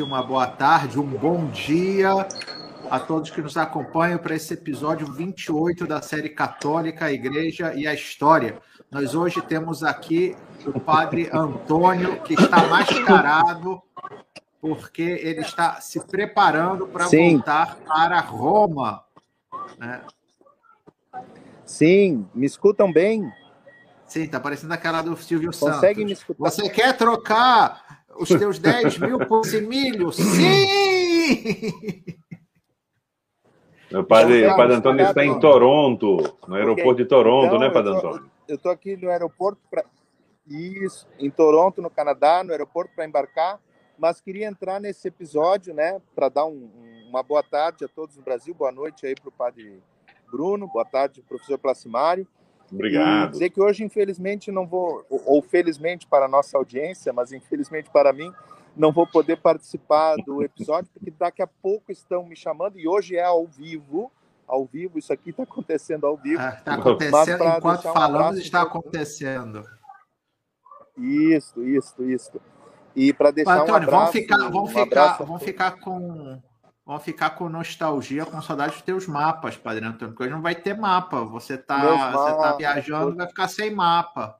noite, uma boa tarde, um bom dia a todos que nos acompanham para esse episódio 28 da série Católica, a Igreja e a História. Nós hoje temos aqui o padre Antônio, que está mascarado, porque ele está se preparando para voltar para Roma. Né? Sim, me escutam bem? Sim, está parecendo aquela do Silvio Consegue Santos. Me escutar? Você quer trocar os teus 10 mil por milho? Sim! Meu padre, o padre Antônio está em Toronto, no aeroporto okay. de Toronto, então, né, padre Antônio? Eu estou aqui no aeroporto para isso, em Toronto, no Canadá, no aeroporto para embarcar, mas queria entrar nesse episódio, né, para dar um, uma boa tarde a todos no Brasil, boa noite aí para o padre Bruno, boa tarde, professor Placimário. Obrigado. E dizer que hoje, infelizmente, não vou, ou felizmente para a nossa audiência, mas infelizmente para mim, não vou poder participar do episódio, porque daqui a pouco estão me chamando, e hoje é ao vivo, ao vivo, isso aqui está acontecendo ao vivo. Está ah, acontecendo, enquanto um falamos, está acontecendo. Isso, isso, isso. E para deixar Antônio, um abraço, vamos ficar, vamos um ficar, vamos ficar com vamos ficar com nostalgia, com saudade dos teus mapas, Padre Antônio, porque hoje não vai ter mapa. Você está você tá viajando, vai ficar sem mapa.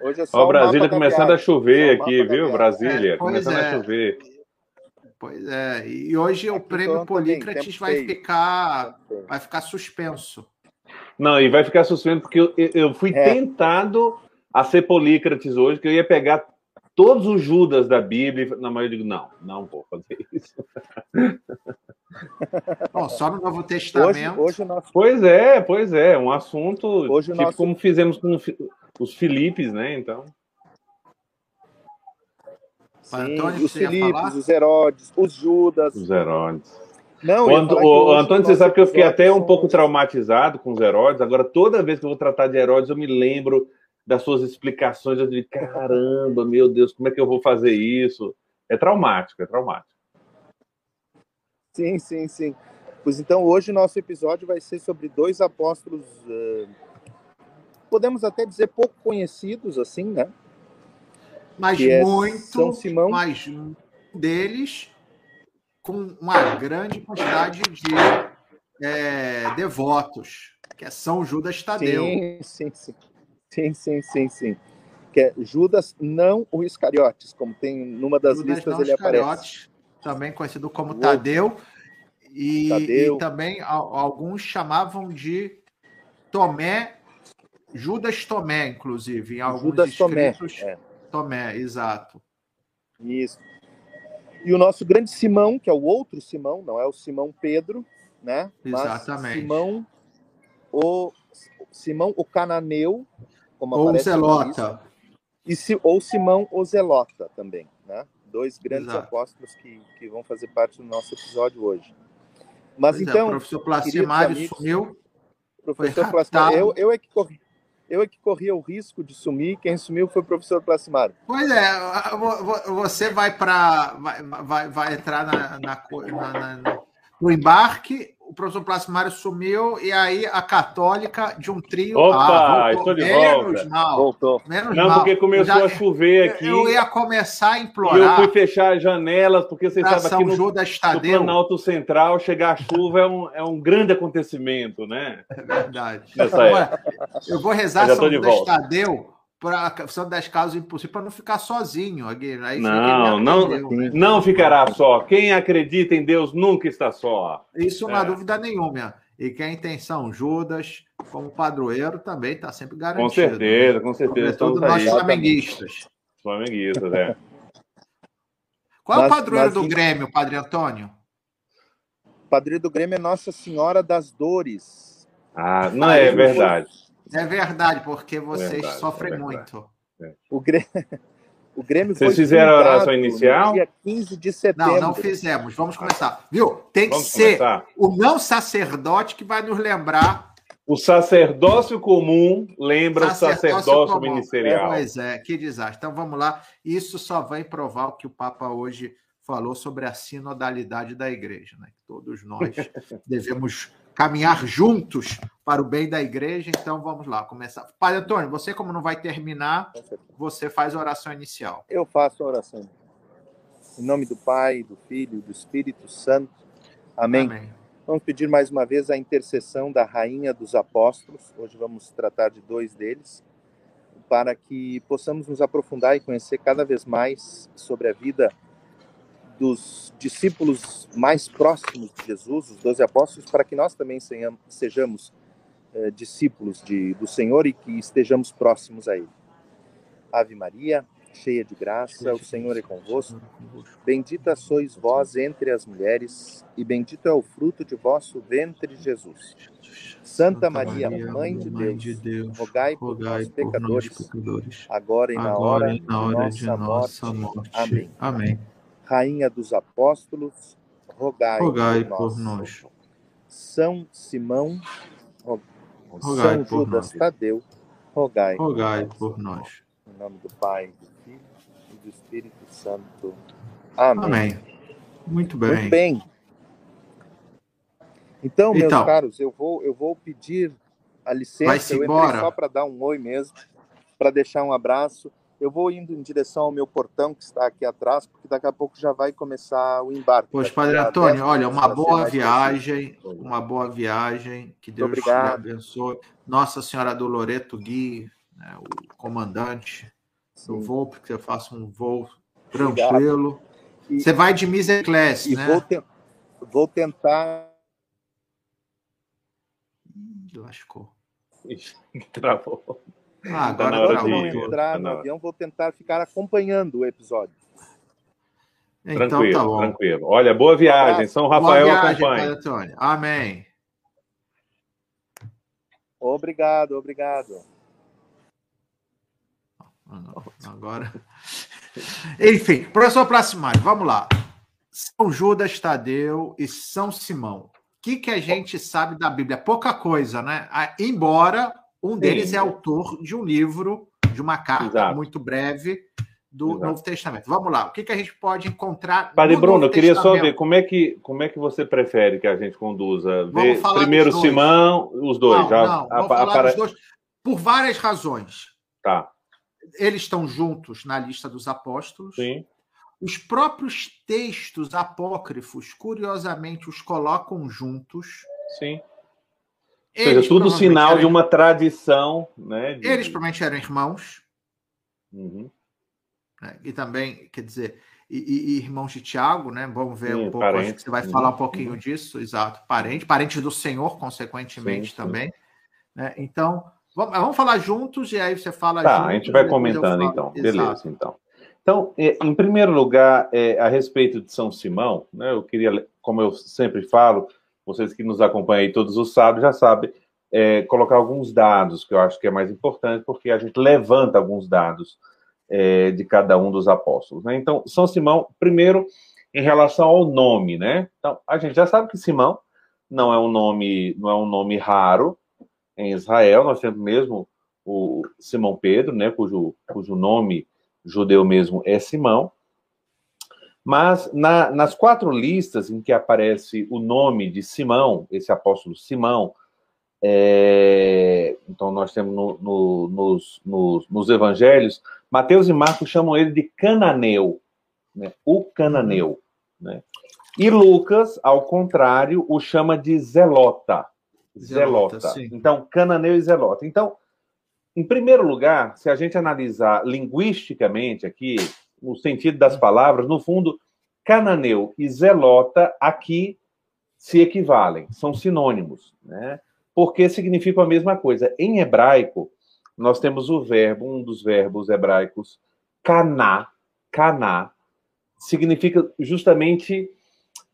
Hoje é só Ó, Brasília começando a chover aqui, viu? Brasília, é, começando é. a chover. Pois é, e hoje o prêmio Polícrates vai ficar, vai ficar suspenso. Não, e vai ficar suspenso porque eu, eu fui é. tentado a ser Polícrates hoje, que eu ia pegar todos os Judas da Bíblia, na maioria eu digo, não, não vou fazer isso. Bom, só no Novo Testamento. Hoje, hoje nosso... Pois é, pois é, um assunto hoje tipo nosso... como fizemos com os Filipes, né? Então. Sim, Antônio, os Filipes, os Herodes, os Judas. Os Herodes. Não, o, o Antônio, você sabe que eu fiquei até um pouco traumatizado com os Herodes. Agora, toda vez que eu vou tratar de Herodes, eu me lembro das suas explicações. Eu digo, caramba, meu Deus, como é que eu vou fazer isso? É traumático, é traumático. Sim, sim, sim. Pois então, hoje nosso episódio vai ser sobre dois apóstolos, uh, podemos até dizer pouco conhecidos, assim, né? Mas que muito, é São Simão. mas deles com uma grande quantidade de é, devotos, que é São Judas Tadeu. Sim, sim, sim. Sim, sim, sim, sim. Que é Judas, não o Iscariotes, como tem numa das Judas listas ele aparece. Também conhecido como Tadeu. E, Tadeu. e também alguns chamavam de Tomé, Judas Tomé, inclusive, em alguns Judas escritos. Tomé, é. Tomé, exato. Isso. E o nosso grande Simão, que é o outro Simão, não é o Simão Pedro, né? Exatamente. Simão o Simão o Cananeu, como ou Zelota. E, ou Simão o Zelota também, né? Dois grandes Exato. apóstolos que, que vão fazer parte do nosso episódio hoje. Mas pois é, então. É, o professor Placimário amigos, sumiu. Professor Placimário, eu, eu é que corri. Eu é que corria o risco de sumir, quem sumiu foi o professor Placimário. Pois é, você vai para. Vai, vai, vai entrar na, na, na, no embarque, o professor Plácido Mário sumiu e aí a católica de um trio. Opa, ah, estou de menos volta. Mal, voltou. Menos Não, mal. porque começou Já, a chover aqui. Eu ia começar a implorar. E eu fui fechar as janelas, porque vocês sabem aqui no, Judas no Planalto Central, chegar a chuva é um, é um grande acontecimento, né? É verdade. Agora, eu vou rezar São Judas Tadeu para são das causas impossíveis para não ficar sozinho. Aí não, não, né? não ficará só. Quem acredita em Deus nunca está só. Isso não é. há dúvida nenhuma. E quem tem São Judas como padroeiro também está sempre garantido. Com certeza, né? com certeza. Todos nós flamenguistas. Flamenguistas, é. Qual mas, é o padroeiro do Grêmio, Padre Antônio? O padroeiro do Grêmio é Nossa Senhora das Dores. Ah, não é verdade. É verdade, porque vocês verdade, sofrem é muito. É. O Grêmio. O Grêmio Vocês fizeram a oração inicial? dia 15 de setembro. Não, não fizemos. Vamos começar. Viu? Tem que Vamos ser começar. o não sacerdote que vai nos lembrar. O sacerdócio comum lembra sacerdócio o sacerdócio comum. ministerial. É, pois é, que desastre. Então vamos lá. Isso só vai provar o que o Papa hoje falou sobre a sinodalidade da igreja, né? Todos nós devemos caminhar juntos para o bem da igreja. Então vamos lá, começar. Padre Antônio, você como não vai terminar, você faz a oração inicial. Eu faço a oração. Em nome do Pai, do Filho do Espírito Santo. Amém. Amém. Vamos pedir mais uma vez a intercessão da Rainha dos Apóstolos. Hoje vamos tratar de dois deles, para que possamos nos aprofundar e conhecer cada vez mais sobre a vida dos discípulos mais próximos de Jesus, os doze apóstolos, para que nós também sejamos eh, discípulos de, do Senhor e que estejamos próximos a Ele. Ave Maria, cheia de graça, o Senhor é convosco. Bendita sois vós entre as mulheres, e bendito é o fruto de vosso ventre, Jesus. Santa Maria, Mãe de Deus, rogai por nós pecadores, agora e na hora, de nossa morte. Amém. Rainha dos apóstolos, rogai, rogai por, nós. São Simão, rogai São Judas nós. Tadeu, rogai, rogai por nós. Em nome do Pai, do Filho e do Espírito Santo. Amém. Amém. Muito bem. Muito bem. Então, meus então, caros, eu vou, eu vou pedir a licença. Eu entrei só para dar um oi mesmo, para deixar um abraço. Eu vou indo em direção ao meu portão que está aqui atrás, porque daqui a pouco já vai começar o embarque. Pois, Padre Antônio, olha, uma boa viagem, uma boa viagem, que Deus te abençoe. Nossa Senhora do Loreto Gui, né, o comandante Sim. do voo, porque eu faço um voo tranquilo. E, Você vai de Mise Class, né? Vou, te, vou tentar. Lascou. Travou. Ah, agora tá eu vou entrar tá no avião, vou tentar ficar acompanhando o episódio. Então, tranquilo, tá bom. tranquilo. Olha, boa viagem. São Rafael boa viagem, acompanha. Antônio. Amém. Obrigado, obrigado. Agora. Enfim, professor Placimário, vamos lá. São Judas Tadeu e São Simão. O que, que a gente sabe da Bíblia? Pouca coisa, né? Ah, embora um deles Sim. é autor de um livro, de uma carta Exato. muito breve do Exato. Novo Testamento. Vamos lá, o que, que a gente pode encontrar? Padre Bruno, Novo eu queria só ver como é, que, como é que você prefere que a gente conduza? Ver primeiro Simão, os dois. Não, já, não, vamos a, falar a, dos dois por várias razões. Tá. Eles estão juntos na lista dos apóstolos. Sim. Os próprios textos apócrifos, curiosamente, os colocam juntos. Sim. Ou seja, tudo sinal eram... de uma tradição. Né, de... Eles provavelmente eram irmãos. Uhum. Né, e também, quer dizer, e, e, irmãos de Tiago, né? Vamos ver sim, um pouco, parente. acho que você vai falar um pouquinho uhum. disso, exato. Parente, parente do Senhor, consequentemente, também. Né? Então, vamos, vamos falar juntos e aí você fala Tá, juntos, a gente vai comentando então. Exato. Beleza, então. Então, é, em primeiro lugar, é, a respeito de São Simão, né, eu queria, como eu sempre falo, vocês que nos acompanham aí todos os sábados já sabem, é, colocar alguns dados, que eu acho que é mais importante, porque a gente levanta alguns dados é, de cada um dos apóstolos. Né? Então, São Simão, primeiro, em relação ao nome, né? Então, a gente já sabe que Simão não é um nome, não é um nome raro em Israel, nós temos mesmo o Simão Pedro, né, cujo, cujo nome judeu mesmo é Simão, mas na, nas quatro listas em que aparece o nome de Simão, esse apóstolo Simão, é, então nós temos no, no, nos, nos, nos, evangelhos, Mateus e Marcos chamam ele de cananeu, né? o cananeu. Né? E Lucas, ao contrário, o chama de zelota. Zelota. zelota. Então, cananeu e zelota. Então, em primeiro lugar, se a gente analisar linguisticamente aqui, o sentido das palavras, no fundo, cananeu e zelota aqui se equivalem, são sinônimos, né? Porque significam a mesma coisa. Em hebraico, nós temos o verbo, um dos verbos hebraicos, caná, caná, significa justamente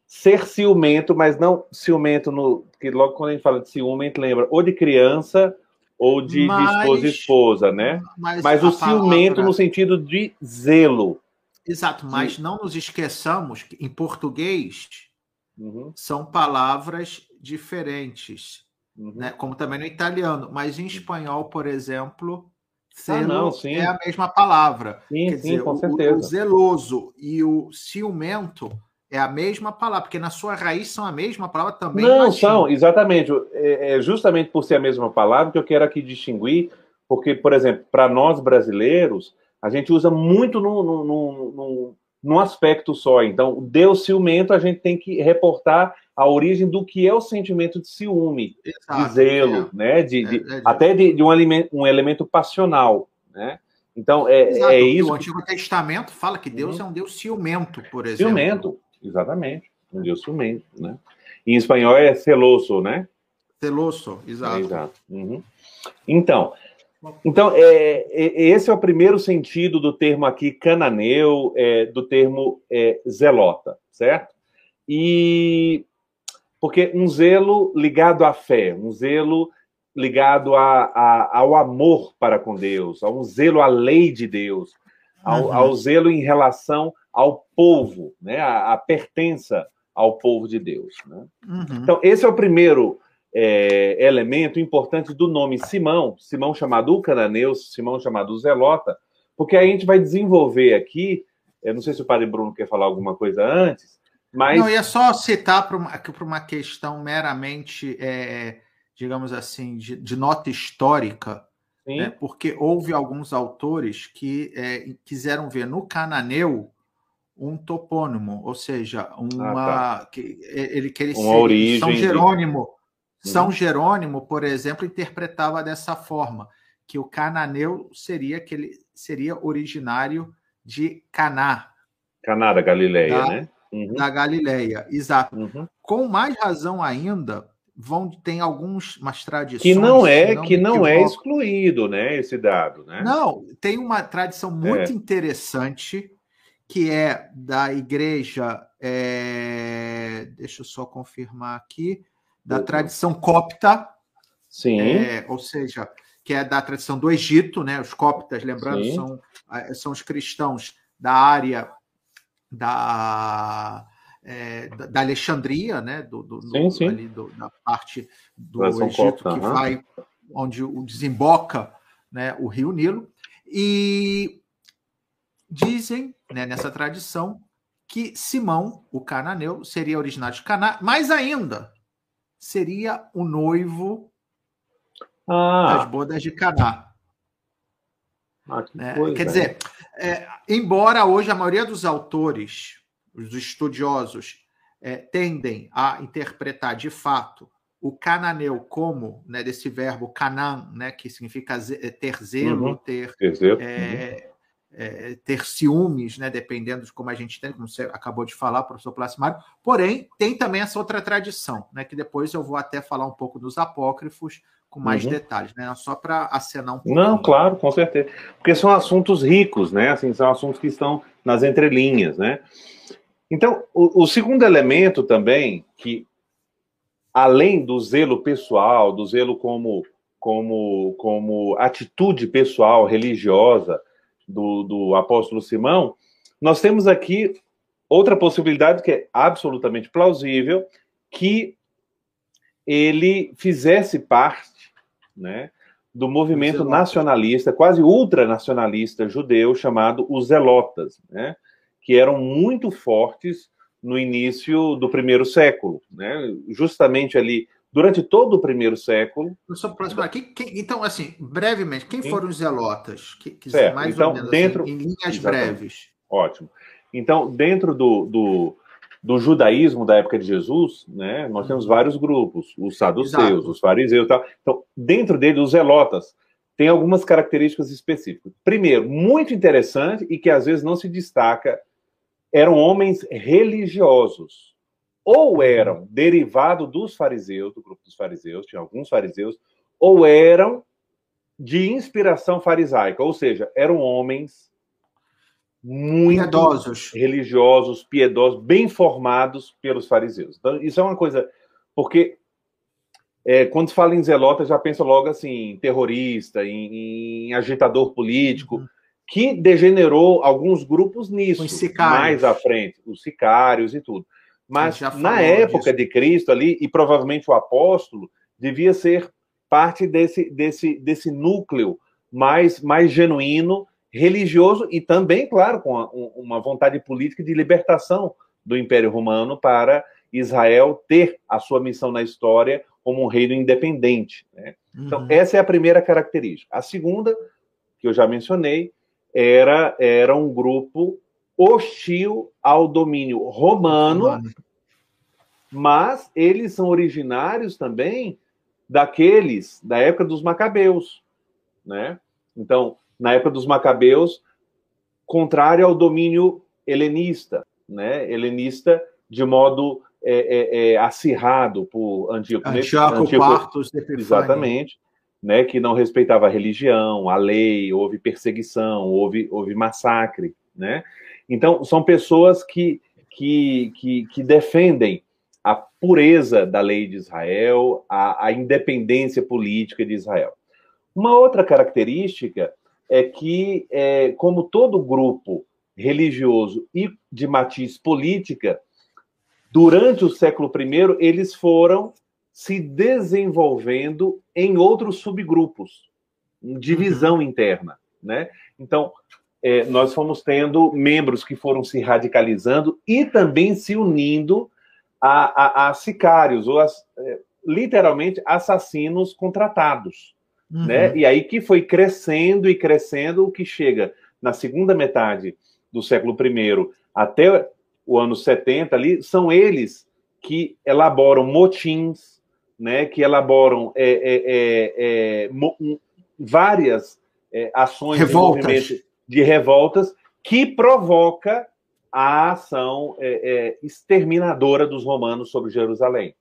ser ciumento, mas não ciumento no. que logo quando a gente fala de gente lembra ou de criança ou de, mas, de esposa esposa, né? Mas, mas o ciumento palavra... no sentido de zelo. Exato, mas não nos esqueçamos que em português uhum. são palavras diferentes, uhum. né? como também no italiano, mas em espanhol, por exemplo, ah, não, é a mesma palavra. Sim, Quer sim, dizer, com certeza. O, o zeloso e o ciumento é a mesma palavra, porque na sua raiz são a mesma palavra também. Não, são, exatamente. É, é justamente por ser a mesma palavra que eu quero aqui distinguir, porque, por exemplo, para nós brasileiros, a gente usa muito no, no, no, num aspecto só. Então, Deus ciumento, a gente tem que reportar a origem do que é o sentimento de ciúme, Exato, de zelo, é. né? De, de é, é, até de, de um, elemento, um elemento passional, né? Então, é, Exato, é isso. O Antigo Testamento fala que Deus uhum. é um Deus ciumento, por exemplo. Ciumento, exatamente. Um Deus ciumento, né? Em espanhol é celoso, né? Celoso, exato. exato. Uhum. Então, então é, é, esse é o primeiro sentido do termo aqui cananeu, é, do termo é, zelota, certo? E porque um zelo ligado à fé, um zelo ligado a, a, ao amor para com Deus, a um zelo à lei de Deus, ao, uhum. ao zelo em relação ao povo, né? a, a pertença ao povo de Deus. Né? Uhum. Então, esse é o primeiro é, elemento importante do nome Simão, Simão chamado cananeu, Simão chamado Zelota, porque a gente vai desenvolver aqui, eu não sei se o padre Bruno quer falar alguma coisa antes, mas... Não, ia só citar para uma, uma questão meramente, é, digamos assim, de, de nota histórica, né? porque houve alguns autores que é, quiseram ver no cananeu um topônimo, ou seja, uma ah, tá. que ele que ele uma origem São Jerônimo, de... São Jerônimo, por exemplo, interpretava dessa forma que o cananeu seria que ele seria originário de Caná, Caná da Galileia, da, né? Uhum. Da Galileia, exato. Uhum. Com mais razão ainda, vão tem algumas tradições que não é não que não é excluído, né? Esse dado, né? Não, tem uma tradição muito é. interessante que é da igreja, é, deixa eu só confirmar aqui, da tradição copta, Sim. É, ou seja, que é da tradição do Egito, né? Os coptas, lembrando, são, são os cristãos da área da, é, da Alexandria, né? Do, do, sim, sim. Ali do, da parte do Egito copta, que vai onde o desemboca né, o Rio Nilo. E Dizem, né, nessa tradição, que Simão, o cananeu, seria originário de Caná, mas ainda seria o noivo ah. das bodas de Caná. Ah, que é, coisa, quer dizer, é, embora hoje a maioria dos autores, os estudiosos, é, tendem a interpretar de fato o cananeu como, né, desse verbo canan, né, que significa ter zelo, uhum. ter, ter zelo. É, uhum é, ter ciúmes, né, dependendo de como a gente tem, como você acabou de falar, professor Placimário. Porém, tem também essa outra tradição, né, que depois eu vou até falar um pouco dos apócrifos com mais uhum. detalhes, né, só para acenar um pouco. Não, claro, com certeza. Porque são assuntos ricos, né, assim, são assuntos que estão nas entrelinhas, né. Então, o, o segundo elemento também, que além do zelo pessoal, do zelo como, como, como atitude pessoal, religiosa, do, do apóstolo Simão, nós temos aqui outra possibilidade que é absolutamente plausível, que ele fizesse parte né, do movimento nacionalista, quase ultranacionalista judeu, chamado os Zelotas, né, que eram muito fortes no início do primeiro século, né, justamente ali durante todo o primeiro século. Quem, quem, então, assim, brevemente, quem foram os zelotas? Que, que certo. mais então, ou menos, assim, dentro, assim, em linhas exatamente. breves. Ótimo. Então, dentro do, do, do, judaísmo da época de Jesus, né, nós temos uhum. vários grupos, os saduceus, Exato. os fariseus e tal. Então, dentro dele, os zelotas têm algumas características específicas. Primeiro, muito interessante e que às vezes não se destaca, eram homens religiosos ou eram derivados dos fariseus, do grupo dos fariseus, tinha alguns fariseus, ou eram de inspiração farisaica, ou seja, eram homens muito piedosos. religiosos, piedosos, bem formados pelos fariseus. Então, isso é uma coisa, porque é, quando se fala em zelota, já pensa logo assim, em terrorista, em, em agitador político, uhum. que degenerou alguns grupos nisso, mais à frente, os sicários e tudo. Mas na época disso. de Cristo ali, e provavelmente o apóstolo, devia ser parte desse, desse, desse núcleo mais, mais genuíno, religioso e também, claro, com uma vontade política de libertação do Império Romano para Israel ter a sua missão na história como um reino independente. Né? Então, uhum. essa é a primeira característica. A segunda, que eu já mencionei, era, era um grupo hostil ao domínio romano, romano, mas eles são originários também daqueles da época dos macabeus, né? Então, na época dos macabeus, contrário ao domínio helenista, né? Helenista de modo é, é, é, acirrado por Antíoco, Antíoco, Antíoco exatamente, né? Que não respeitava a religião, a lei, houve perseguição, houve, houve massacre, né? Então são pessoas que que, que, que defendem a pureza da lei de Israel, a, a independência política de Israel. Uma outra característica é que, é, como todo grupo religioso e de matiz política, durante o século I, eles foram se desenvolvendo em outros subgrupos, divisão uhum. interna, né? Então, é, nós fomos tendo membros que foram se radicalizando e também se unindo a, a, a sicários, ou é, literalmente assassinos contratados. Uhum. Né? E aí que foi crescendo e crescendo, o que chega na segunda metade do século I até o ano 70 ali, são eles que elaboram motins, né, que elaboram é, é, é, é várias ações revoltas. De, de revoltas que provoca a ação é, é, exterminadora dos romanos sobre Jerusalém.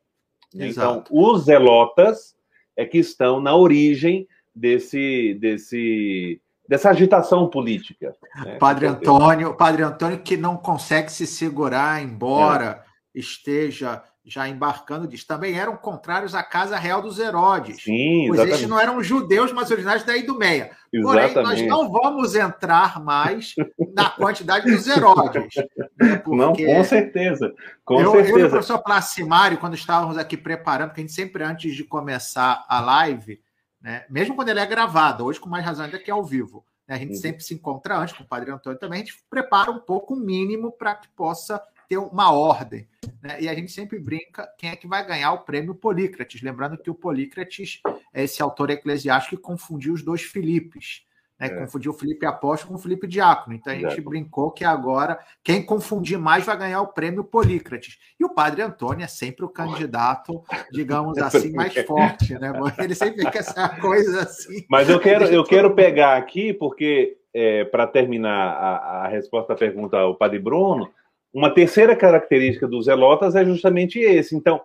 Exato. Então, os zelotas é que estão na origem desse, desse, dessa agitação política. Né? Padre Antônio, Padre Antônio que não consegue se segurar, embora é. esteja já embarcando diz, também eram contrários à casa real dos Herodes. Sim, pois estes não eram judeus, mas originários da Idumeia. Porém, nós não vamos entrar mais na quantidade dos Herodes. Né, não, com certeza. Com eu, certeza. eu e o professor Placimário, quando estávamos aqui preparando, porque a gente sempre, antes de começar a live, né, mesmo quando ele é gravado, hoje com mais razão ainda que é ao vivo, né, a gente uhum. sempre se encontra antes com o Padre Antônio também, a gente prepara um pouco o mínimo para que possa ter uma ordem. Né? E a gente sempre brinca quem é que vai ganhar o prêmio Polícrates. Lembrando que o Polícrates é esse autor eclesiástico que confundiu os dois Filipes. Né? É. Confundiu o Felipe Apóstolo com o Felipe Diácono. Então a gente brincou que agora quem confundir mais vai ganhar o prêmio Polícrates. E o Padre Antônio é sempre o candidato, digamos assim, mais forte, né? Ele sempre fica essa coisa assim. Mas eu quero, eu quero pegar aqui, porque é, para terminar a, a resposta à pergunta ao Padre Bruno, uma terceira característica dos zelotas é justamente esse. Então,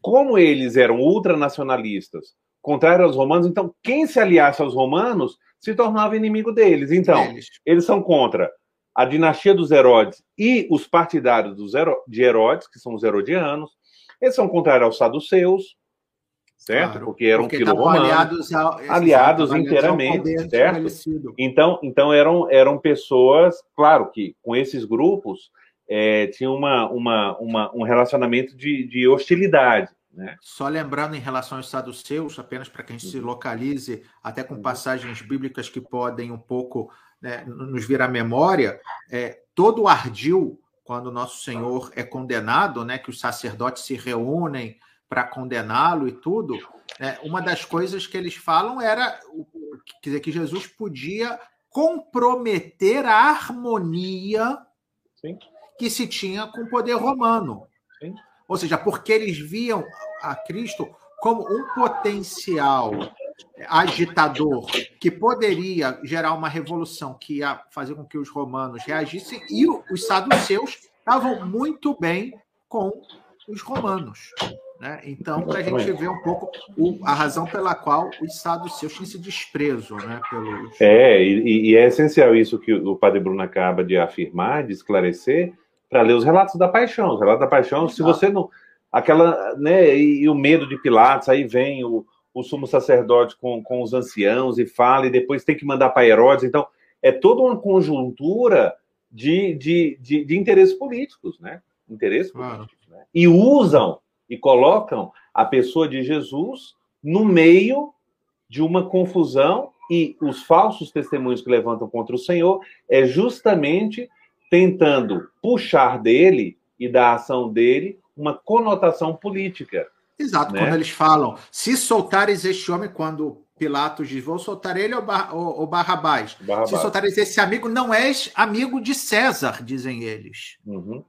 como eles eram ultranacionalistas, contrário aos romanos, então quem se aliasse aos romanos se tornava inimigo deles. Então, eles, eles são contra a dinastia dos Herodes e os partidários dos Hero... de Herodes, que são os herodianos. Eles são contrários aos saduceus, certo? Claro, porque eram porque. Aliados, ao... aliados inteiramente, certo? Então, então eram, eram pessoas, claro que com esses grupos é, tinha uma, uma, uma, um relacionamento de, de hostilidade. Né? Só lembrando em relação aos saduceus, apenas para que a gente se localize, até com passagens bíblicas que podem um pouco né, nos vir à memória, é, todo ardil, quando o nosso Senhor é condenado, né, que os sacerdotes se reúnem para condená-lo e tudo, né, uma das coisas que eles falam era quer dizer, que Jesus podia comprometer a harmonia Sim que se tinha com o poder romano. Sim. Ou seja, porque eles viam a Cristo como um potencial agitador que poderia gerar uma revolução que ia fazer com que os romanos reagissem, e os saduceus estavam muito bem com os romanos. Né? Então, para a gente ver um pouco o, a razão pela qual os saduceus tinham esse desprezo. Né, pelos... É, e, e é essencial isso que o padre Bruno acaba de afirmar, de esclarecer, para ler os relatos da paixão. Os relatos da paixão, se você não. Aquela, né, e, e, o medo de Pilatos, aí vem o, o sumo sacerdote com, com os anciãos e fala, e depois tem que mandar para Herodes. Então, é toda uma conjuntura de, de, de, de interesses políticos, né? Interesses claro. políticos. Né? E usam e colocam a pessoa de Jesus no meio de uma confusão e os falsos testemunhos que levantam contra o Senhor é justamente tentando puxar dele e da ação dele uma conotação política. Exato, né? quando eles falam, se soltares este homem, quando Pilatos diz: Vou soltar ele ou, Bar ou, ou Barrabás? Barrabás? Se soltar esse amigo, não és amigo de César, dizem eles. Uhum.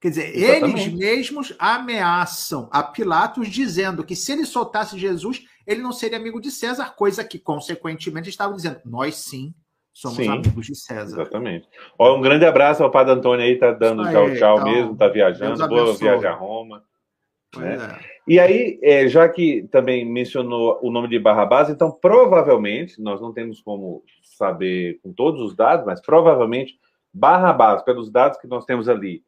Quer dizer, Exatamente. eles mesmos ameaçam a Pilatos, dizendo que se ele soltasse Jesus, ele não seria amigo de César, coisa que, consequentemente, estavam dizendo: nós sim somos sim, amigos de César. Exatamente. Ó, um grande abraço ao Padre Antônio aí, tá dando tchau, tchau então, mesmo, tá viajando, boa viagem a Roma. Né? É. E aí, é, já que também mencionou o nome de Barrabás, então provavelmente, nós não temos como saber com todos os dados, mas provavelmente Barrabás, pelos dados que nós temos ali,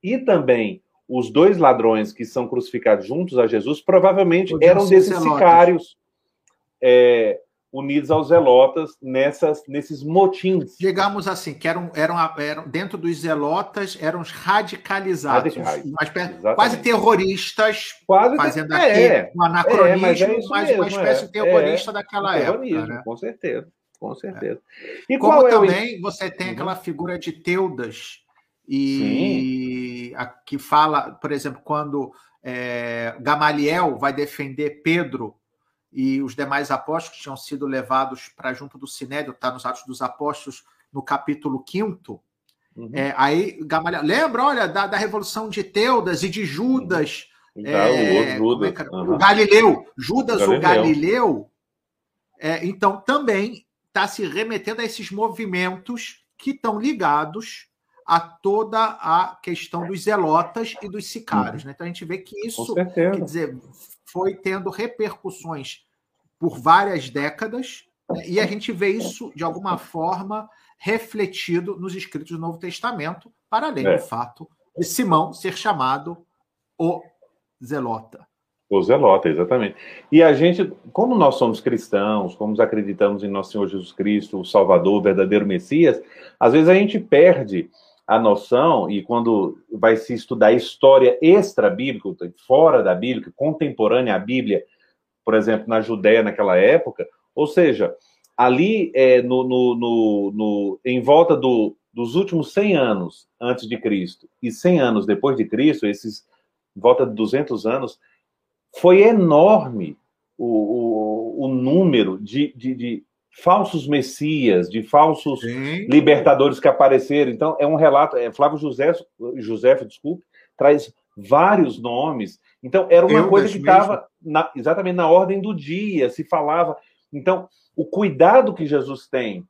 e também os dois ladrões que são crucificados juntos a Jesus, provavelmente eram desses sicários é, unidos aos zelotas nessas, nesses motins. Digamos assim, que eram, eram, eram dentro dos zelotas, eram os radicalizados, Radicais, quase terroristas, quase fazendo aqui é, um anacronismo, é, mas, é mas mesmo, uma espécie de é. terrorista é, daquela época. Né? Com certeza, com certeza. E Como também você tem uhum. aquela figura de Teudas, e a, que fala, por exemplo, quando é, Gamaliel vai defender Pedro e os demais apóstolos que tinham sido levados para junto do Sinédrio, está nos Atos dos Apóstolos, no capítulo 5. Uhum. É, aí Gamaliel, lembra, olha, da, da Revolução de Teudas e de Judas. Uhum. É, o, Judas. É, uhum. o Galileu, Judas Galileu. o Galileu. É, então, também está se remetendo a esses movimentos que estão ligados a toda a questão dos zelotas e dos sicários. Uhum. Né? Então a gente vê que isso, quer dizer, foi tendo repercussões por várias décadas, né? e a gente vê isso, de alguma forma, refletido nos escritos do Novo Testamento, para além é. do fato de Simão ser chamado o Zelota. O Zelota, exatamente. E a gente, como nós somos cristãos, como acreditamos em nosso Senhor Jesus Cristo, o Salvador, o verdadeiro Messias, às vezes a gente perde a noção, e quando vai se estudar história extra-bíblica, fora da Bíblia, contemporânea à Bíblia, por exemplo, na Judéia naquela época, ou seja, ali é, no, no, no, no, em volta do, dos últimos 100 anos antes de Cristo e 100 anos depois de Cristo, esses em volta de 200 anos, foi enorme o, o, o número de, de, de falsos messias, de falsos Sim. libertadores que apareceram. Então, é um relato, é, Flávio José, José, desculpe, traz vários nomes. Então, era uma Eu coisa que estava exatamente na ordem do dia, se falava. Então, o cuidado que Jesus tem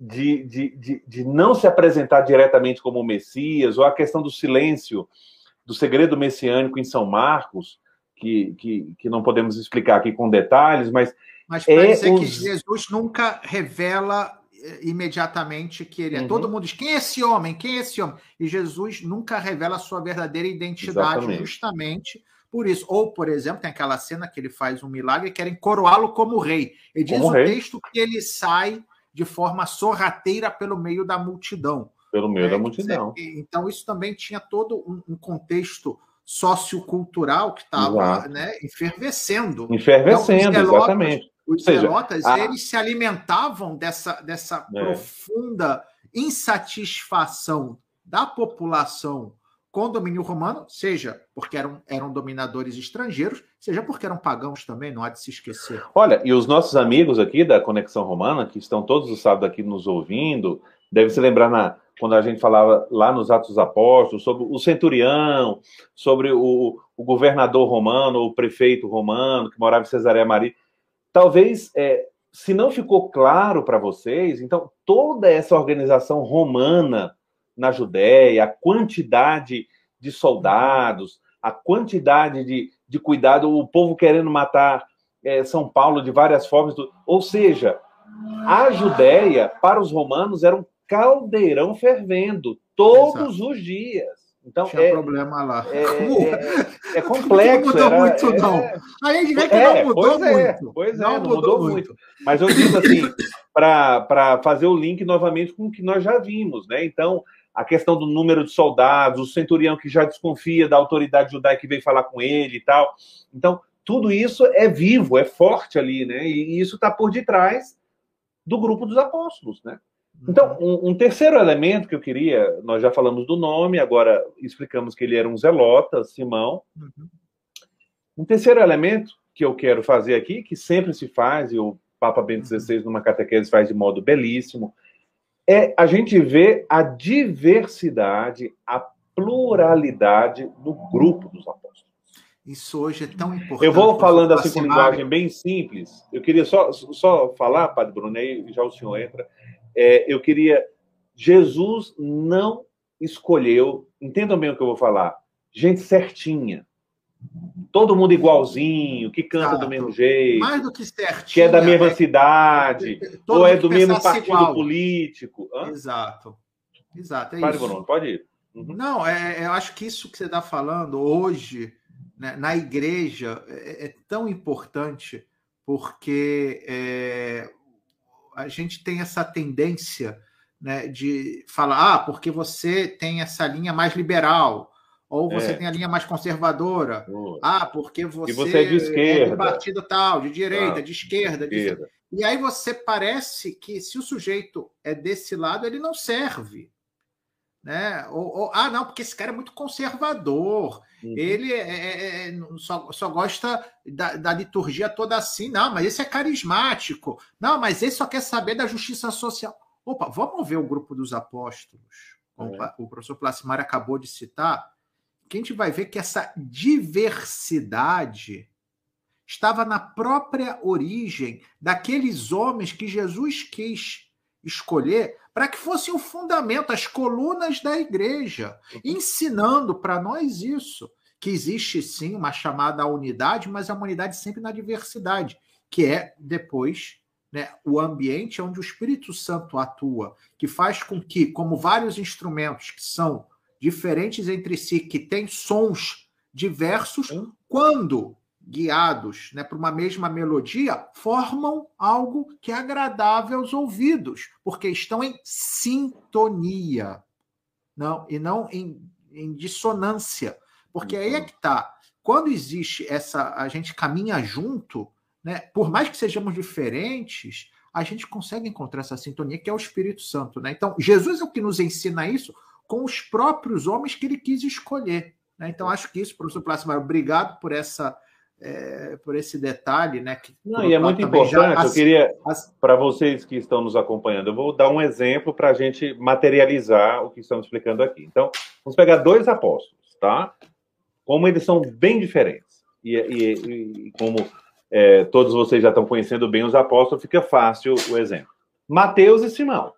de, de, de, de não se apresentar diretamente como Messias, ou a questão do silêncio, do segredo messiânico em São Marcos, que, que, que não podemos explicar aqui com detalhes, mas mas para é dizer os... que Jesus nunca revela eh, imediatamente que ele é. Uhum. Todo mundo diz: quem é esse homem? Quem é esse homem? E Jesus nunca revela a sua verdadeira identidade, Exatamente. justamente por isso. Ou, por exemplo, tem aquela cena que ele faz um milagre e querem coroá-lo como rei. Ele diz como o rei. texto que ele sai de forma sorrateira pelo meio da multidão. Pelo meio é, da multidão. Dizer, então, isso também tinha todo um, um contexto sociocultural que estava né, enfervescendo. Enfervescendo, então, exatamente. Os seja, zelotas, a... eles se alimentavam dessa, dessa é. profunda insatisfação da população com o domínio romano, seja porque eram, eram dominadores estrangeiros, seja porque eram pagãos também, não há de se esquecer. Olha, e os nossos amigos aqui da Conexão Romana, que estão todos os sábados aqui nos ouvindo, devem se lembrar na, quando a gente falava lá nos Atos dos Apóstolos sobre o centurião, sobre o, o governador romano, o prefeito romano que morava em Cesareia Maria talvez, é, se não ficou claro para vocês, então toda essa organização romana na Judéia, a quantidade de soldados, a quantidade de, de cuidado, o povo querendo matar é, São Paulo de várias formas, ou seja, a Judéia, para os romanos, era um caldeirão fervendo todos Exato. os dias. Então, Tinha é, problema lá. É, é, é complexo. Não mudou era, muito, não. É, Aí a gente vê que não é, mudou é, muito. Pois é, não, não mudou, mudou muito. muito. Mas eu digo assim, para fazer o link novamente com o que nós já vimos, né? Então, a questão do número de soldados, o centurião que já desconfia da autoridade judaica que veio falar com ele e tal. Então, tudo isso é vivo, é forte ali, né? E isso está por detrás do grupo dos apóstolos, né? Então, um, um, terceiro elemento que eu queria, nós já falamos do nome, agora explicamos que ele era um zelota, Simão. Uhum. Um terceiro elemento que eu quero fazer aqui, que sempre se faz, e eu Papa Bento XVI, numa catequese, faz de modo belíssimo. É a gente vê a diversidade, a pluralidade no grupo dos apóstolos. Isso hoje é tão importante. Eu vou falando assim com linguagem bem simples. Eu queria só, só falar, Padre Bruno, aí já o senhor entra. É, eu queria. Jesus não escolheu, entendam bem o que eu vou falar, gente certinha. Todo mundo igualzinho, que canta Exato. do mesmo jeito. Mais do que certinho. Que é da mesma é, cidade, ou é do mesmo partido igual. político. Hã? Exato. Exato, é Padre isso. Bruno, pode ir. Uhum. Não, é, eu acho que isso que você está falando hoje né, na igreja é, é, tão importante porque é, a gente tem essa tendência né, de falar, ah, porque você tem essa linha mais liberal, ou você é. tem a linha mais conservadora, ah, porque você, você é de esquerda, é partido tal, de direita, ah, de esquerda, de esquerda. E aí você parece que se o sujeito é desse lado, ele não serve. Né? Ou, ou, ah, não, porque esse cara é muito conservador, uhum. ele é, é, é, só, só gosta da, da, liturgia toda assim, não, mas esse é carismático, não, mas esse só quer saber da justiça social. Opa, vamos ver o grupo dos apóstolos, como é. o professor Plasmar acabou de citar, que a gente vai ver que essa diversidade estava na própria origem daqueles homens que Jesus quis escolher para que fosse o fundamento, as colunas da igreja, ensinando para nós isso, que existe sim uma chamada unidade, mas a unidade sempre na diversidade, que é depois né, o ambiente onde o Espírito Santo atua, que faz com que, como vários instrumentos que são diferentes entre si, que têm sons diversos, quando guiados né, por uma mesma melodia, formam algo que é agradável aos ouvidos, porque estão em sintonia, não e não em, em dissonância. Porque aí é uhum. que está. Quando existe essa. A gente caminha junto, né, por mais que sejamos diferentes, a gente consegue encontrar essa sintonia, que é o Espírito Santo. Né? Então, Jesus é o que nos ensina isso com os próprios homens que ele quis escolher. Né? Então, acho que isso, professor Plácido, obrigado por essa é, por esse detalhe, né? Que, Não, e é muito importante, eu queria, para vocês que estão nos acompanhando, eu vou dar um exemplo para a gente materializar o que estamos explicando aqui. Então, vamos pegar dois apóstolos, tá? Como eles são bem diferentes. E, e, e como é, todos vocês já estão conhecendo bem os apóstolos, fica fácil o exemplo. Mateus e Simão.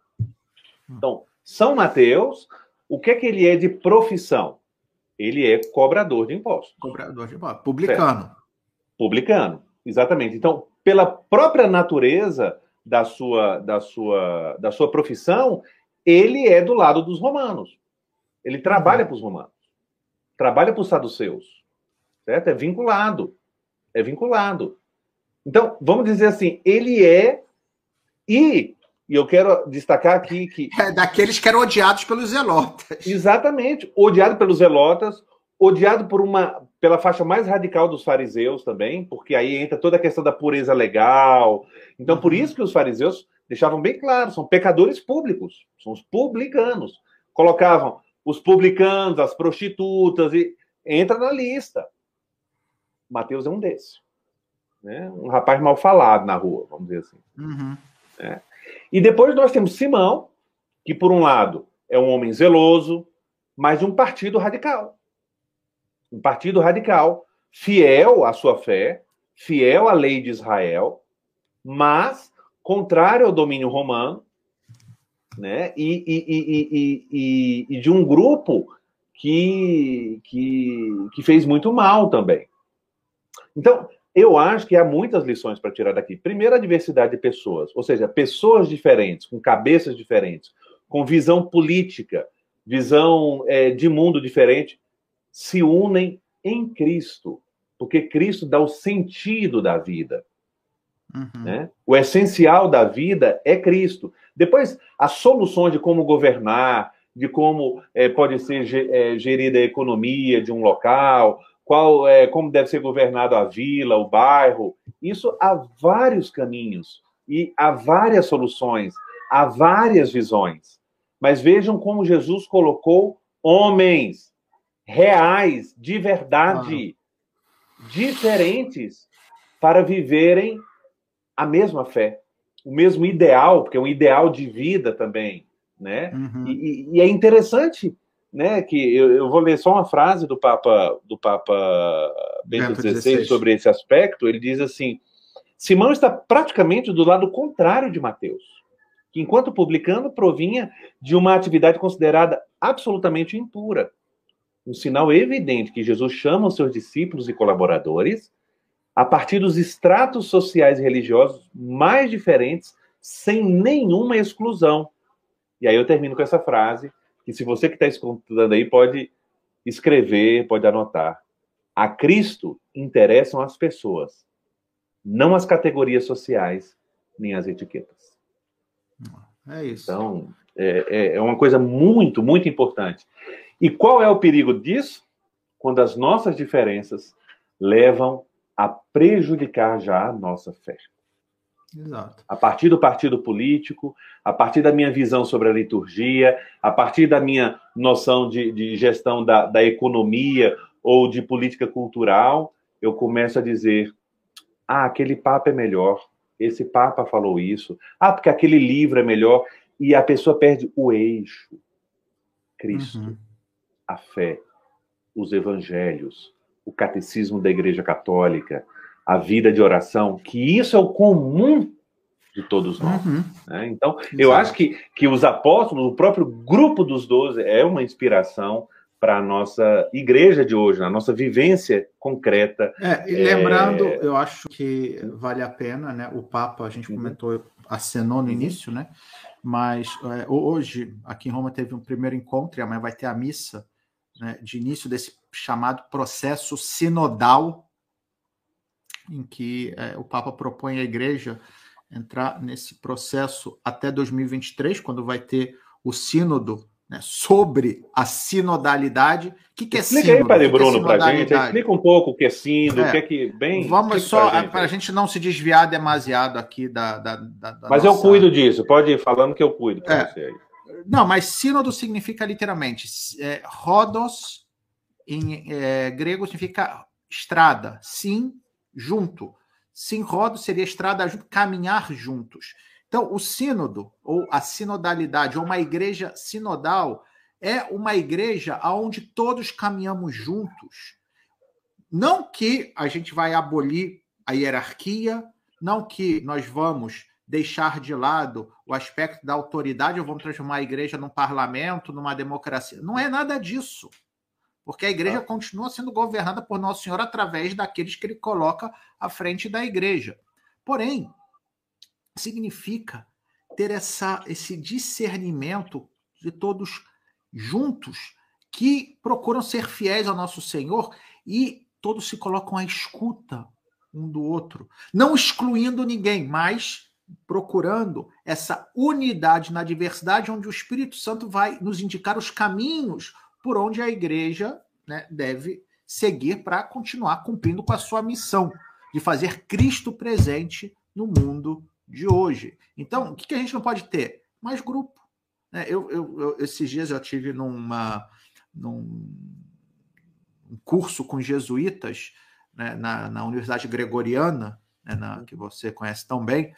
Então, São Mateus, o que é que ele é de profissão? Ele é cobrador de impostos. Cobrador de impostos, publicano. Certo publicano, exatamente. Então, pela própria natureza da sua, da sua, da sua profissão, ele é do lado dos romanos. Ele trabalha para os romanos, trabalha para os saduceus, certo? É vinculado, é vinculado. Então, vamos dizer assim, ele é e e eu quero destacar aqui que. É daqueles que eram odiados pelos zelotas. Exatamente. Odiado pelos zelotas, odiado por uma pela faixa mais radical dos fariseus também, porque aí entra toda a questão da pureza legal. Então, por uhum. isso que os fariseus deixavam bem claro, são pecadores públicos, são os publicanos. Colocavam os publicanos, as prostitutas e entra na lista. Mateus é um desses. Né? Um rapaz mal falado na rua, vamos dizer assim. Uhum. É. E depois nós temos Simão, que por um lado é um homem zeloso, mas de um partido radical um partido radical, fiel à sua fé, fiel à lei de Israel, mas contrário ao domínio romano, né? E, e, e, e, de um grupo que, que, que fez muito mal também. Então, eu acho que há muitas lições para tirar daqui. Primeiro, a diversidade de pessoas, ou seja, pessoas diferentes, com cabeças diferentes, com visão política, visão é, de mundo diferente se unem em Cristo, porque Cristo dá o sentido da vida. Uhum. Né? O essencial da vida é Cristo. Depois, as soluções de como governar, de como é, pode ser é, gerida a economia de um local, qual é, como deve ser governado a vila, o bairro, isso há vários caminhos e há várias soluções, há várias visões. Mas vejam como Jesus colocou homens reais, de verdade, ah. diferentes, para viverem a mesma fé, o mesmo ideal, porque é um ideal de vida também, né? Uhum. E, e, é interessante, né? Que eu, eu, vou ler só uma frase do Papa do Papa Bento XVI sobre esse aspecto. Ele diz assim: Simão está praticamente do lado contrário de Mateus, que enquanto publicando provinha de uma atividade considerada absolutamente impura. Um sinal evidente que Jesus chama os seus discípulos e colaboradores a partir dos estratos sociais e religiosos mais diferentes, sem nenhuma exclusão. E aí eu termino com essa frase, que se você que está escutando aí pode escrever, pode anotar. A Cristo interessam as pessoas, não as categorias sociais, nem as etiquetas. É isso. Então, é, é, é uma coisa muito, muito importante. E qual é o perigo disso? Quando as nossas diferenças levam a prejudicar já a nossa fé. Exato. A partir do partido político, a partir da minha visão sobre a liturgia, a partir da minha noção de, de gestão da, da economia ou de política cultural, eu começo a dizer: ah, aquele Papa é melhor, esse Papa falou isso, ah, porque aquele livro é melhor, e a pessoa perde o eixo. Cristo, uhum. A fé, os evangelhos, o catecismo da Igreja Católica, a vida de oração, que isso é o comum de todos nós. Uhum. Né? Então, Exato. eu acho que, que os apóstolos, o próprio grupo dos doze, é uma inspiração para a nossa igreja de hoje, a nossa vivência concreta. É, e lembrando, é... eu acho que vale a pena, né? O Papa, a gente uhum. comentou, acenou no início, né? Mas é, hoje, aqui em Roma, teve um primeiro encontro e amanhã vai ter a missa né, de início desse chamado processo sinodal, em que é, o Papa propõe à Igreja entrar nesse processo até 2023, quando vai ter o sínodo né, sobre a sinodalidade. O que, que é Explica sínodo? aí, Padre Bruno, é para a gente. Explica um pouco o que é sínodo, é, o que é que... Bem, vamos só, para a gente não se desviar demasiado aqui da... da, da, da Mas nossa... eu cuido disso, pode ir falando que eu cuido para é, você aí. Não, mas sínodo significa literalmente é, rodos em é, grego significa estrada, sim, junto. Sim, rodo seria estrada junto, caminhar juntos. Então, o sínodo, ou a sinodalidade, ou uma igreja sinodal, é uma igreja onde todos caminhamos juntos. Não que a gente vai abolir a hierarquia, não que nós vamos deixar de lado o aspecto da autoridade ou vamos transformar a igreja num parlamento, numa democracia. Não é nada disso. Porque a igreja ah. continua sendo governada por Nosso Senhor através daqueles que ele coloca à frente da igreja. Porém, significa ter essa, esse discernimento de todos juntos que procuram ser fiéis ao nosso Senhor e todos se colocam à escuta um do outro, não excluindo ninguém, mas procurando essa unidade na diversidade, onde o Espírito Santo vai nos indicar os caminhos por onde a igreja né, deve seguir para continuar cumprindo com a sua missão de fazer Cristo presente no mundo de hoje. Então, o que, a gente não pode ter? Mais grupo. Né? Eu, eu, eu, esses dias eu tive numa, num um curso com jesuítas né, na, na Universidade Gregoriana, né, na, que você conhece tão bem,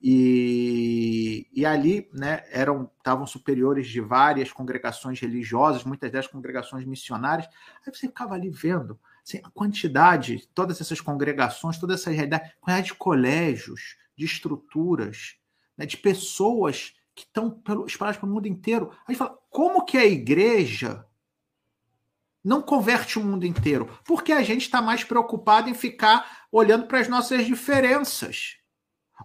e, e ali né, eram estavam superiores de várias congregações religiosas, muitas delas congregações missionárias. Aí você ficava ali vendo assim, a quantidade, todas essas congregações, toda essa realidade, quantidade de colégios, de estruturas, né, de pessoas que estão espalhadas pelo mundo inteiro. Aí fala, como que a igreja não converte o mundo inteiro? Porque a gente está mais preocupado em ficar olhando para as nossas diferenças.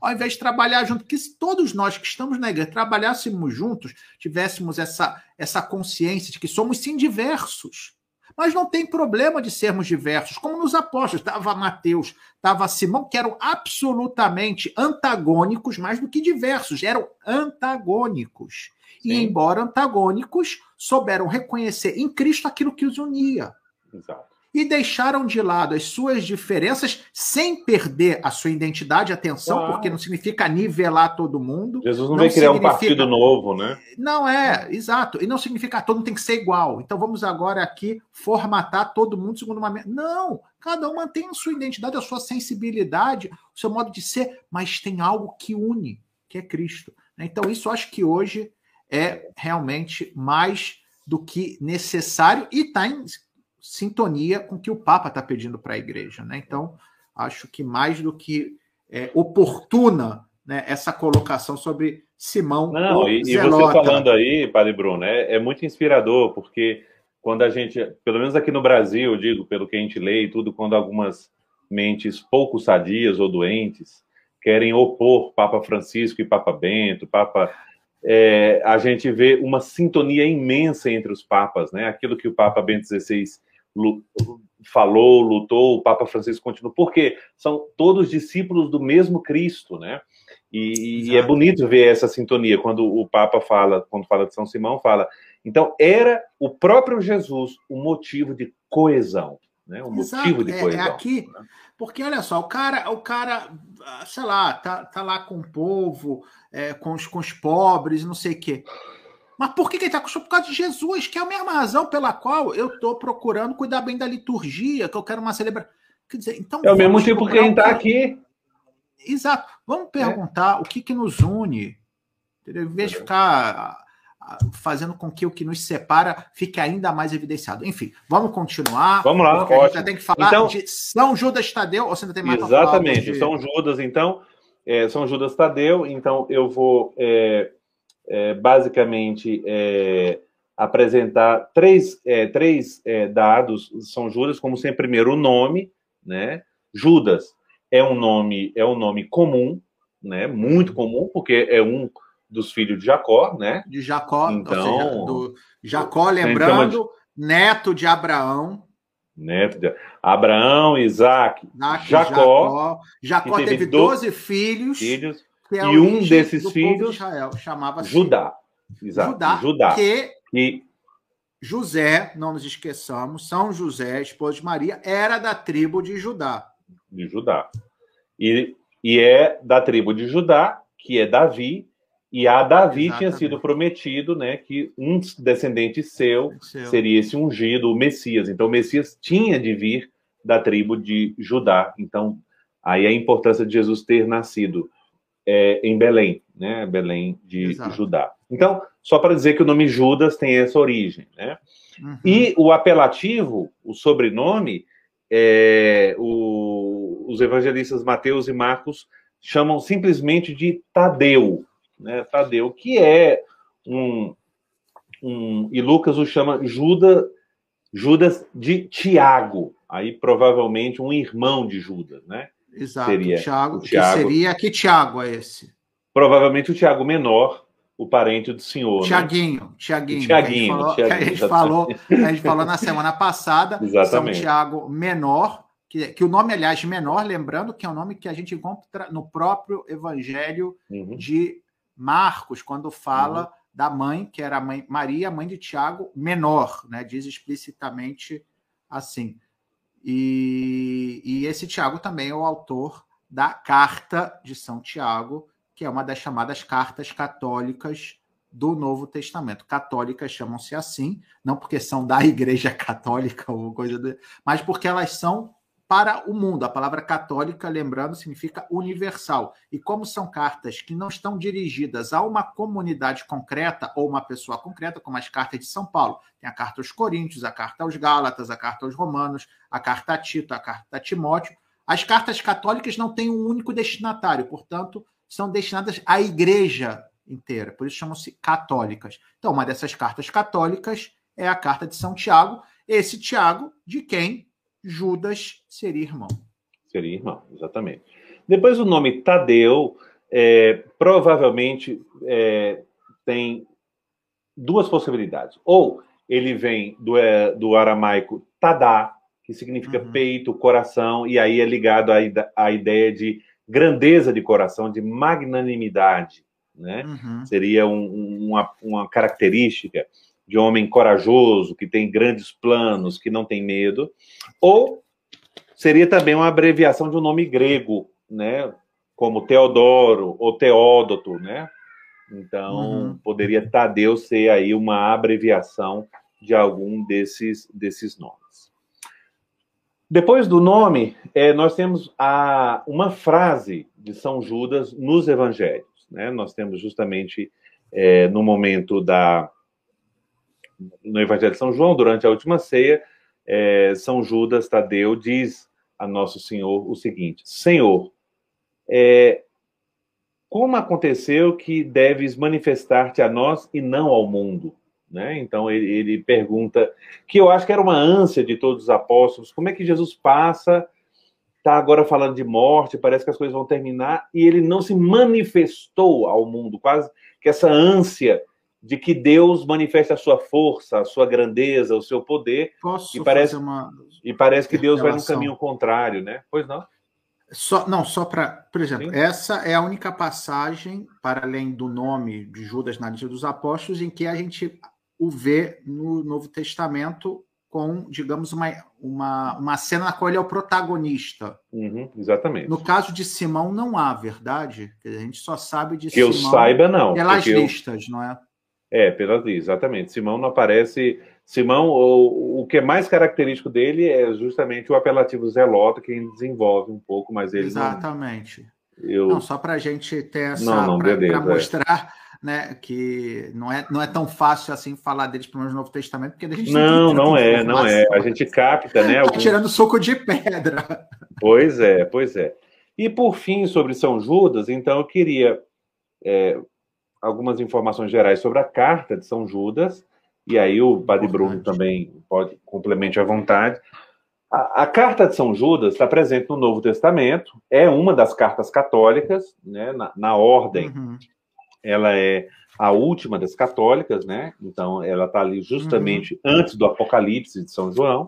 Ao invés de trabalhar junto, que se todos nós que estamos na igreja trabalhássemos juntos, tivéssemos essa, essa consciência de que somos sim diversos. Mas não tem problema de sermos diversos, como nos apóstolos. Estava Mateus, estava Simão, que eram absolutamente antagônicos, mais do que diversos, eram antagônicos. Sim. E, embora antagônicos, souberam reconhecer em Cristo aquilo que os unia. Exato. E deixaram de lado as suas diferenças sem perder a sua identidade, atenção, Uau. porque não significa nivelar todo mundo. Jesus não, não vai criar um partido novo, né? Não é, exato. E não significa que todo mundo tem que ser igual. Então vamos agora aqui formatar todo mundo segundo uma. Não! Cada um mantém a sua identidade, a sua sensibilidade, o seu modo de ser, mas tem algo que une, que é Cristo. Então, isso acho que hoje é realmente mais do que necessário e está em sintonia com o que o Papa está pedindo para a igreja. Né? Então, acho que mais do que é, oportuna né, essa colocação sobre Simão. Não, e, e, você falando aí, Padre Bruno, é, é, muito inspirador, porque quando a gente, pelo menos aqui no Brasil, eu digo, pelo que a gente lê e tudo, quando algumas mentes pouco sadias ou doentes querem opor Papa Francisco e Papa Bento, Papa é, a gente vê uma sintonia imensa entre os papas, né? Aquilo que o Papa Bento XVI falou, lutou, o Papa Francisco continua, porque são todos discípulos do mesmo Cristo, né? E, e, é bonito ver essa sintonia quando o Papa fala, quando fala de São Simão, fala. Então era o próprio Jesus o motivo de coesão, né? O Exato. motivo de coesão. É, é aqui, né? porque olha só, o cara, o cara, sei lá, tá, tá lá com o povo, é, com, os, com os pobres, não sei o quê. Mas por que, que ele está com Por causa de Jesus, que é a mesma razão pela qual eu estou procurando cuidar bem da liturgia, que eu quero uma celebração. Quer dizer, então. É o mesmo tipo que quem está aqui. Exato. Vamos perguntar é. o que, que nos une. Entendeu? Em vez de ficar fazendo com que o que nos separa fique ainda mais evidenciado. Enfim, vamos continuar. Vamos lá, ótimo. A gente tem que falar então, de São Judas Tadeu, ou você ainda tem mais Exatamente, São Judas, então, é, São Judas Tadeu, então eu vou é, é, basicamente é, apresentar três, é, três é, dados São Judas, como sempre, primeiro o nome, né? Judas é um nome, é um nome comum, né? Muito comum, porque é um dos filhos de Jacó, né? De Jacó, então, seja, do Jacó, lembrando, de... neto de Abraão. Neto de Abraão, Isaac, Isaac Jacó. Jacó, Jacó teve, teve 12 filhos. filhos é e um desses filhos Israel, chamava Judá. Exato. Judá, Judá. Que e... José, não nos esqueçamos, São José, esposo de Maria, era da tribo de Judá. De Judá. E, e é da tribo de Judá, que é Davi, e a Davi Exatamente. tinha sido prometido, né, que um descendente seu, seu, seria esse ungido, o Messias. Então, o Messias tinha de vir da tribo de Judá. Então, aí a importância de Jesus ter nascido é, em Belém, né, Belém de Exato. Judá. Então, só para dizer que o nome Judas tem essa origem, né? Uhum. E o apelativo, o sobrenome, é, o, os evangelistas Mateus e Marcos chamam simplesmente de Tadeu, né? Tadeu, que é um, um e Lucas o chama Judas, Judas de Tiago, aí provavelmente um irmão de Judas, né? Exato, seria Tiago, que seria que Tiago é esse? Provavelmente o Tiago menor, o parente do senhor. Tiaguinho, né? Tiaguinho. Tiaguinho, que a gente, falou, a gente falou na semana passada. Exatamente. São Tiago menor, que, que o nome, aliás, menor, lembrando que é um nome que a gente encontra no próprio Evangelho uhum. de Marcos, quando fala uhum. da mãe, que era a mãe Maria, mãe de Tiago, menor, né? Diz explicitamente assim. E, e esse Tiago também é o autor da Carta de São Tiago, que é uma das chamadas cartas católicas do Novo Testamento. Católicas chamam-se assim, não porque são da Igreja Católica ou coisa, de, mas porque elas são para o mundo. A palavra católica, lembrando, significa universal. E como são cartas que não estão dirigidas a uma comunidade concreta ou uma pessoa concreta, como as cartas de São Paulo, tem a carta aos Coríntios, a carta aos Gálatas, a carta aos Romanos, a carta a Tito, a carta a Timóteo. As cartas católicas não têm um único destinatário, portanto, são destinadas à igreja inteira, por isso chamam-se católicas. Então, uma dessas cartas católicas é a carta de São Tiago, esse Tiago de quem Judas seria irmão. Seria irmão, exatamente. Depois o nome Tadeu, é, provavelmente é, tem duas possibilidades. Ou ele vem do, é, do aramaico Tadá, que significa uhum. peito, coração, e aí é ligado à, à ideia de grandeza de coração, de magnanimidade, né? Uhum. Seria um, uma, uma característica. De homem corajoso, que tem grandes planos, que não tem medo, ou seria também uma abreviação de um nome grego, né? Como Teodoro ou Teódoto, né? Então, uhum. poderia Tadeu ser aí uma abreviação de algum desses, desses nomes. Depois do nome, é, nós temos a, uma frase de São Judas nos evangelhos. Né? Nós temos justamente é, no momento da. No Evangelho de São João, durante a última ceia, é, São Judas Tadeu diz a Nosso Senhor o seguinte: Senhor, é, como aconteceu que deves manifestar-te a nós e não ao mundo? Né? Então ele, ele, pergunta, que eu acho que era uma ânsia de todos os apóstolos, como é que Jesus passa, está agora falando de morte, parece que as coisas vão terminar, e ele não se manifestou ao mundo, quase que essa ânsia de que Deus manifeste a sua força, a sua grandeza, o seu poder. Posso e parece, uma... E parece que Deus vai no caminho contrário, né? Pois não? Só, não, só para, por exemplo, Sim. essa é a única passagem, para além do nome de Judas na lista dos apóstolos, em que a gente o vê no Novo Testamento com, digamos, uma, uma, uma cena na qual ele é o protagonista. Uhum, exatamente. No caso de Simão, não há, verdade? A gente só sabe de que Simão. Que eu saiba, não. Pelas listas, eu... não é? É, pelas exatamente. Simão não aparece. Simão, o, o que é mais característico dele é justamente o apelativo Zelota, que ele desenvolve um pouco, mas ele. Exatamente. Não, eu... não só para a gente ter essa. Para é. mostrar. É né, que não é, não é tão fácil assim falar deles pelo menos no Novo Testamento, porque a gente não, não é, não é. A gente capta, né? Tá alguns... tirando soco de pedra. Pois é, pois é. E por fim, sobre São Judas, então eu queria é, algumas informações gerais sobre a carta de São Judas, e aí o Padre Bruno também pode complemente à vontade. A, a, carta de São Judas está presente no Novo Testamento, é uma das cartas católicas, né, na, na ordem uhum ela é a última das católicas, né? Então, ela está ali justamente uhum. antes do Apocalipse de São João.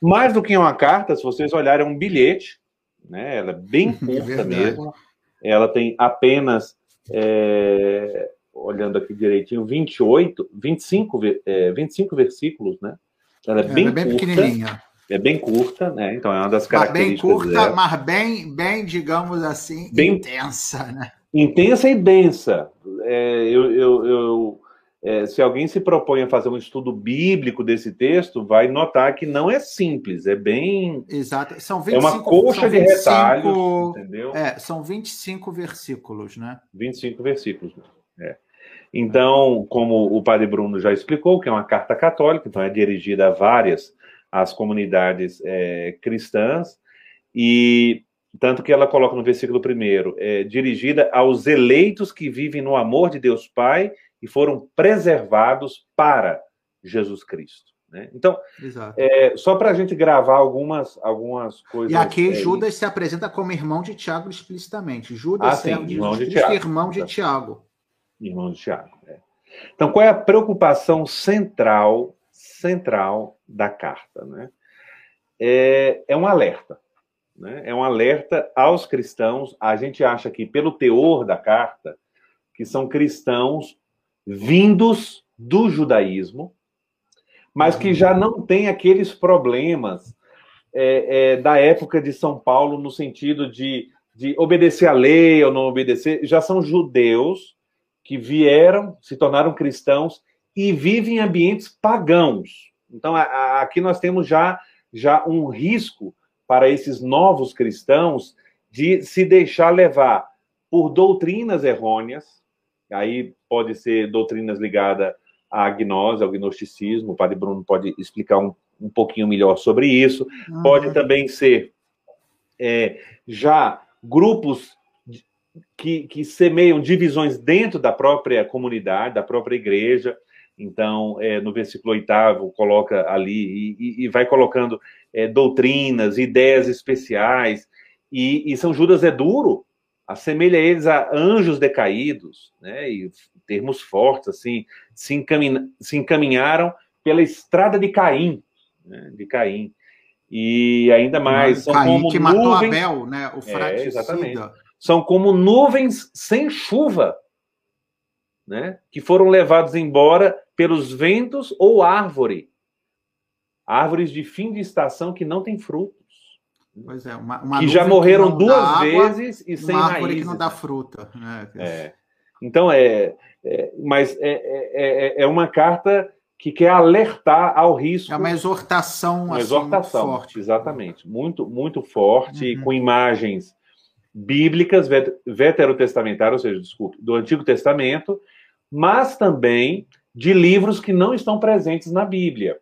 Mais do que uma carta, se vocês olharem, é um bilhete, né? Ela é bem é curta é mesmo. Ela tem apenas, é, olhando aqui direitinho, 28, 25, é, 25 versículos, né? Ela é bem, ela é bem curta. pequenininha. É bem curta, né? Então é uma das características. Mas bem curta, dela. mas bem, bem, digamos assim, bem, intensa, né? intensa e densa. É, eu, eu, eu é, se alguém se propõe a fazer um estudo bíblico desse texto, vai notar que não é simples, é bem. Exato. São 25, é uma coxa 25, de retalhos, entendeu? É, são 25 versículos, né? 25 versículos. É. Então, como o padre Bruno já explicou, que é uma carta católica, então é dirigida a várias as comunidades é, cristãs, e tanto que ela coloca no versículo primeiro, é, dirigida aos eleitos que vivem no amor de Deus Pai e foram preservados para Jesus Cristo. Né? Então, é, só para a gente gravar algumas, algumas coisas. E aqui é, Judas se apresenta como irmão de Tiago explicitamente. Judas ah, sim, irmão de, Tiago. irmão de Tiago. Irmão de Tiago. É. Então, qual é a preocupação central, central da carta? Né? É, é um alerta. Né? É um alerta aos cristãos. A gente acha que, pelo teor da carta, que são cristãos vindos do judaísmo, mas que já não têm aqueles problemas é, é, da época de São Paulo, no sentido de, de obedecer a lei ou não obedecer. Já são judeus que vieram, se tornaram cristãos e vivem em ambientes pagãos. Então, a, a, aqui nós temos já, já um risco para esses novos cristãos de se deixar levar por doutrinas errôneas, aí pode ser doutrinas ligadas à gnose, ao gnosticismo, o padre Bruno pode explicar um, um pouquinho melhor sobre isso, pode também ser é, já grupos que, que semeiam divisões dentro da própria comunidade, da própria igreja, então, é, no versículo oitavo, coloca ali e, e vai colocando é, doutrinas, ideias especiais. E, e, São Judas é duro, assemelha eles a anjos decaídos, né? E termos fortes, assim, se, encamin se encaminharam pela estrada de Caim, né? de Caim. E ainda mais, são Caim como que nuvens... matou Abel, né? O. É, exatamente. São como nuvens sem chuva né, que foram levados embora pelos ventos ou árvore. Árvores de fim de estação que não têm frutos. Pois é, uma, uma que já morreram que duas água, vezes e sem uma árvore que não dá fruta. Né? É. Então, é, é mas é, é, é, é uma carta que quer alertar ao risco. É uma exortação, uma assim, exortação, forte. Exatamente, muito, muito forte, uhum. com imagens bíblicas, veterotestamentárias, ou seja, desculpe, do Antigo Testamento, mas também de livros que não estão presentes na Bíblia.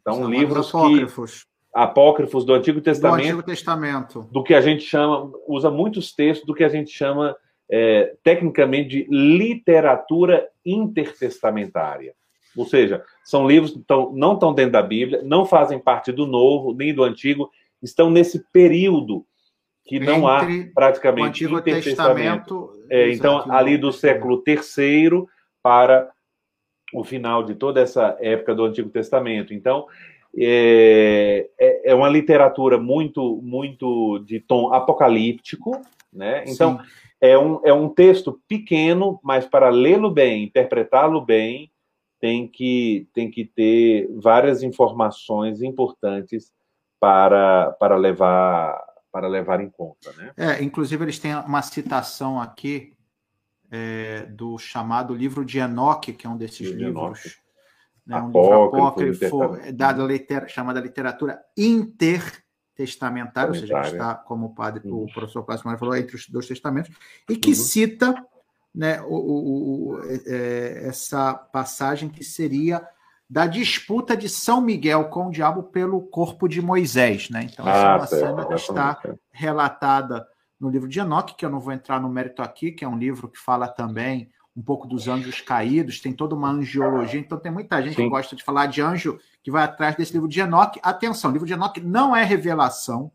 Então, São livros apócrifos. Que, apócrifos do Antigo Testamento. Do Antigo Testamento. Do que a gente chama, usa muitos textos do que a gente chama é, tecnicamente de literatura intertestamentária. Ou seja, são livros que tão, não estão dentro da Bíblia, não fazem parte do Novo nem do Antigo, estão nesse período que não Entre há praticamente o Antigo Testamento. É, então, ali do século III para o final de toda essa época do Antigo Testamento. Então, é, é, é uma literatura muito, muito de tom apocalíptico, né? Então, é um, é um texto pequeno, mas para lê-lo bem, interpretá-lo bem, tem que, tem que ter várias informações importantes para, para levar para levar em conta, né? É, inclusive eles têm uma citação aqui é, do chamado livro de Enoque, que é um desses livros, Enoque. Né, um apócrifo, livro apócrifo da litera, chamada literatura intertestamentária, ou seja, que está, como o padre, o professor Clássico falou, entre os dois testamentos, e que uhum. cita né, o, o, o é, essa passagem que seria da disputa de São Miguel com o diabo pelo corpo de Moisés. Né? Então, essa ah, é uma cena que está relatada no livro de Enoque, que eu não vou entrar no mérito aqui, que é um livro que fala também um pouco dos anjos caídos, tem toda uma angiologia, então tem muita gente Sim. que gosta de falar de anjo que vai atrás desse livro de Enoque. Atenção, o livro de Enoque não é revelação,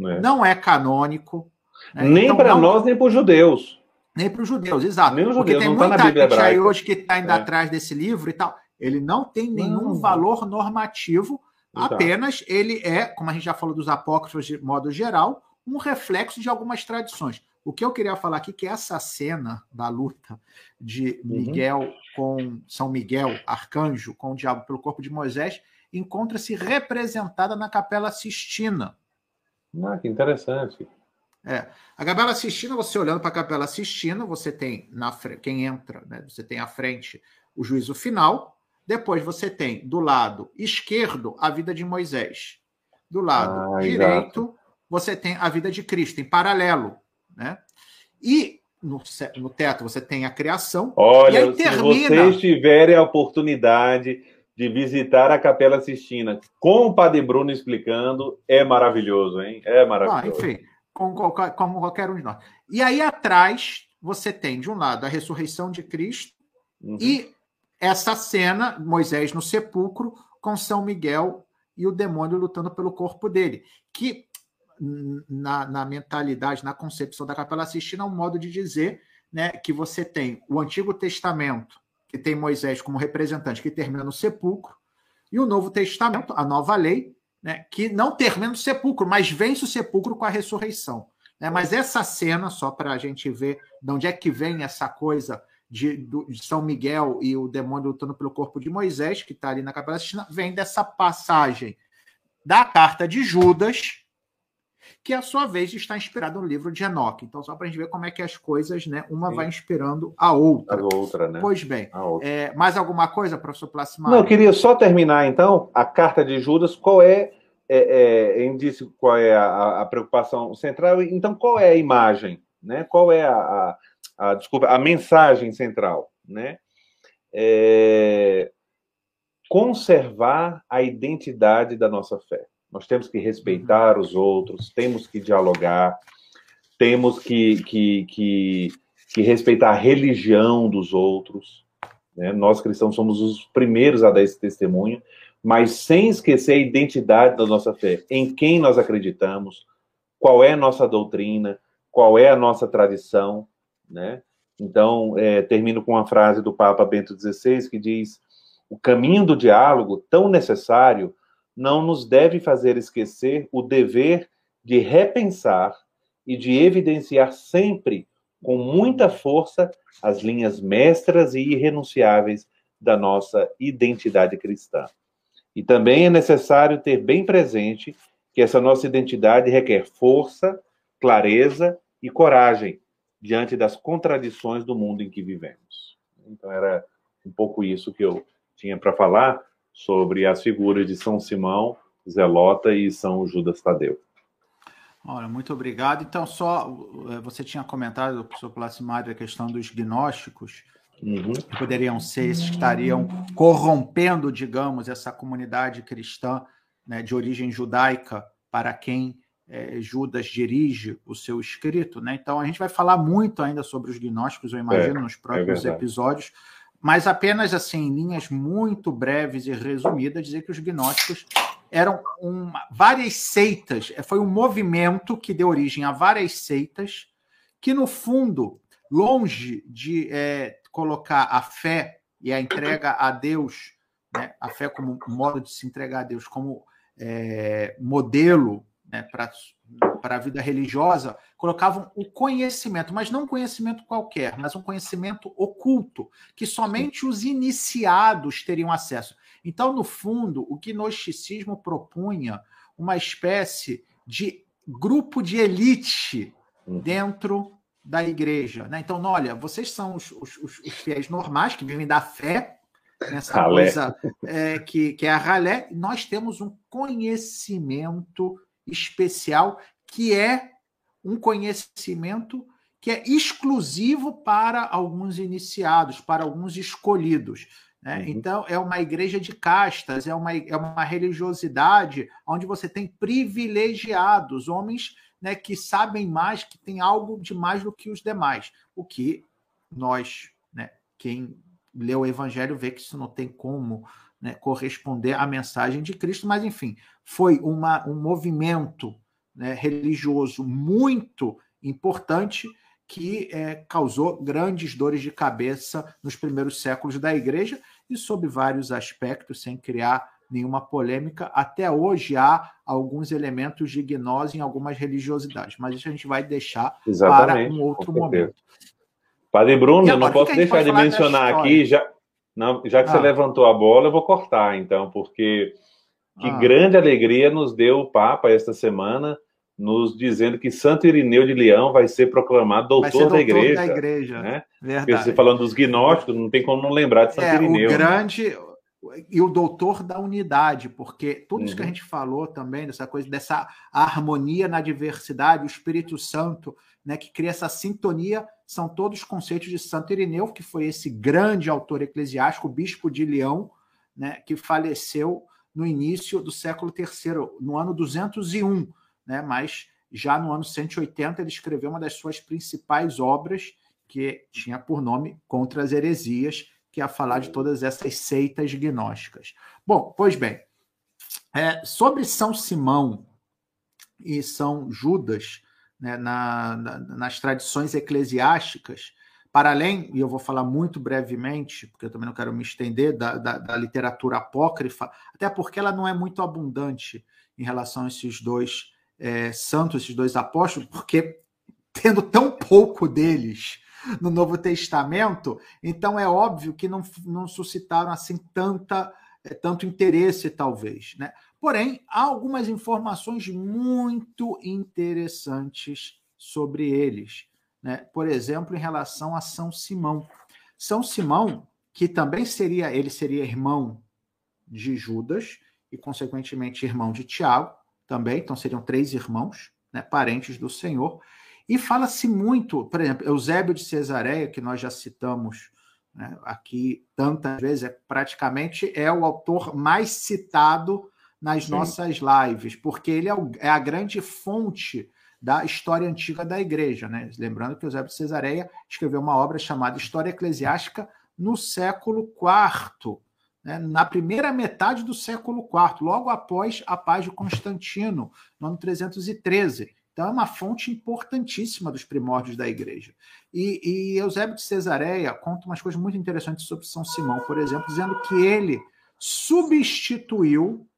é. não é canônico. Né? Nem então, para não... nós, nem para os judeus. Nem para os judeus, exato. Nem os judeus, Porque tem tá muita gente aí hoje que está indo é. atrás desse livro e tal. Ele não tem nenhum não. valor normativo, Exato. apenas ele é, como a gente já falou dos apócrifos de modo geral, um reflexo de algumas tradições. O que eu queria falar aqui é que essa cena da luta de uhum. Miguel uhum. com São Miguel, arcanjo, com o diabo pelo corpo de Moisés, encontra-se representada na Capela Sistina. Ah, que interessante. É. A Capela Sistina, você olhando para a Capela Sistina, você tem na quem entra, né? Você tem à frente o juízo final. Depois você tem do lado esquerdo a vida de Moisés. Do lado ah, direito exato. você tem a vida de Cristo em paralelo, né? E no, no teto você tem a criação. Olha, se termina... vocês tiverem a oportunidade de visitar a Capela Sistina com o Padre Bruno explicando, é maravilhoso, hein? É maravilhoso. Ah, enfim, como qualquer, como qualquer um de nós. E aí atrás você tem, de um lado, a ressurreição de Cristo uhum. e essa cena, Moisés no sepulcro, com São Miguel e o demônio lutando pelo corpo dele. Que, na, na mentalidade, na concepção da Capela Sistina, é um modo de dizer né, que você tem o Antigo Testamento, que tem Moisés como representante, que termina no sepulcro, e o Novo Testamento, a nova lei, né, que não termina no sepulcro, mas vence o sepulcro com a ressurreição. Né? Mas essa cena, só para a gente ver de onde é que vem essa coisa de, de, São Miguel e o demônio lutando pelo corpo de Moisés, que está ali na Capela Sistina, vem dessa passagem da carta de Judas, que a sua vez está inspirada no livro de Enoque. Então, só para a gente ver como é que as coisas, né? Uma Sim. vai inspirando a outra. A outra, né? Pois bem. É, mais alguma coisa, professor Plasmar? Não, eu queria só terminar, então, a carta de Judas, qual é, é, é indício, qual é a, a, preocupação central, então qual é a imagem, né? Qual é a, a, a desculpa, a mensagem central, né? É, conservar a identidade da nossa fé. Nós temos que respeitar os outros, temos que dialogar, temos que, que, que, que respeitar a religião dos outros. Né? Nós cristãos somos os primeiros a dar esse testemunho, mas sem esquecer a identidade da nossa fé, em quem nós acreditamos, qual é a nossa doutrina, qual é a nossa tradição, né? Então, é, termino com uma frase do Papa Bento XVI que diz: o caminho do diálogo, tão necessário, não nos deve fazer esquecer o dever de repensar e de evidenciar sempre com muita força as linhas mestras e irrenunciáveis da nossa identidade cristã. E também é necessário ter bem presente que essa nossa identidade requer força, clareza e coragem diante das contradições do mundo em que vivemos. Então, era um pouco isso que eu tinha para falar sobre as figuras de São Simão, Zelota e São Judas Tadeu. Olha, muito obrigado. Então, só eh, você tinha comentado, professor Placimário, a questão dos gnósticos, uhum. que poderiam ser esses que estariam corrompendo, digamos, essa comunidade cristã né, de origem judaica para quem é, Judas dirige o seu escrito. Né? Então, a gente vai falar muito ainda sobre os gnósticos, eu imagino, é, nos próximos é episódios, mas apenas assim, em linhas muito breves e resumidas, dizer que os gnósticos eram uma, várias seitas, é, foi um movimento que deu origem a várias seitas, que no fundo, longe de é, colocar a fé e a entrega a Deus, né, a fé como modo de se entregar a Deus, como é, modelo né, para a vida religiosa, colocavam o conhecimento, mas não um conhecimento qualquer, mas um conhecimento oculto, que somente os iniciados teriam acesso. Então, no fundo, o gnosticismo propunha uma espécie de grupo de elite uhum. dentro da igreja. Né? Então, olha, vocês são os, os, os, fiéis normais que vivem da fé, nessa ralé. coisa é, que, que é a ralé. Nós temos um conhecimento especial que é um conhecimento que é exclusivo para alguns iniciados, para alguns escolhidos. Né? Uhum. Então, é uma igreja de castas, é uma, é uma religiosidade onde você tem privilegiados, homens né, que sabem mais, que têm algo de mais do que os demais. O que nós, né, quem lê o Evangelho, vê que isso não tem como né, corresponder à mensagem de Cristo, mas, enfim, foi uma, um movimento né, religioso muito importante que é, causou grandes dores de cabeça nos primeiros séculos da igreja e sob vários aspectos, sem criar nenhuma polêmica. Até hoje há alguns elementos de gnose em algumas religiosidades, mas isso a gente vai deixar Exatamente, para um outro momento. Padre Bruno, agora, não posso deixar de mencionar aqui, já, não, já que ah. você levantou a bola, eu vou cortar então, porque que ah. grande alegria nos deu o Papa esta semana nos dizendo que Santo Irineu de Leão vai ser proclamado doutor, ser doutor da igreja. Da igreja. Né? Verdade. Você falando dos gnósticos, não tem como não lembrar de Santo é, Irineu. O né? grande e o doutor da unidade, porque tudo uhum. isso que a uhum. gente falou também, dessa coisa, dessa harmonia na diversidade, o Espírito Santo, né, que cria essa sintonia, são todos conceitos de Santo Irineu, que foi esse grande autor eclesiástico, bispo de Leão, né, que faleceu no início do século III, no ano 201 né? mas já no ano 180 ele escreveu uma das suas principais obras, que tinha por nome Contra as Heresias, que é a falar de todas essas seitas gnósticas. Bom, pois bem, é, sobre São Simão e São Judas, né, na, na, nas tradições eclesiásticas, para além, e eu vou falar muito brevemente, porque eu também não quero me estender, da, da, da literatura apócrifa, até porque ela não é muito abundante em relação a esses dois é, santos, esses dois apóstolos, porque tendo tão pouco deles no Novo Testamento, então é óbvio que não, não suscitaram assim tanta tanto interesse, talvez. Né? Porém, há algumas informações muito interessantes sobre eles. Né? Por exemplo, em relação a São Simão. São Simão, que também seria, ele seria irmão de Judas e, consequentemente, irmão de Tiago, também, então seriam três irmãos, né, parentes do Senhor. E fala-se muito, por exemplo, Eusébio de Cesareia, que nós já citamos né, aqui tantas vezes, é, praticamente é o autor mais citado nas Sim. nossas lives, porque ele é, o, é, a grande fonte da história antiga da igreja. Né? Lembrando que Eusébio de Cesareia escreveu uma obra chamada História Eclesiástica no século IV né, na primeira metade do século IV, logo após a paz de Constantino, no ano 313. Então, é uma fonte importantíssima dos primórdios da igreja. E, e Eusébio de Cesareia conta umas coisas muito interessantes sobre São Simão, por exemplo, dizendo que ele substituiu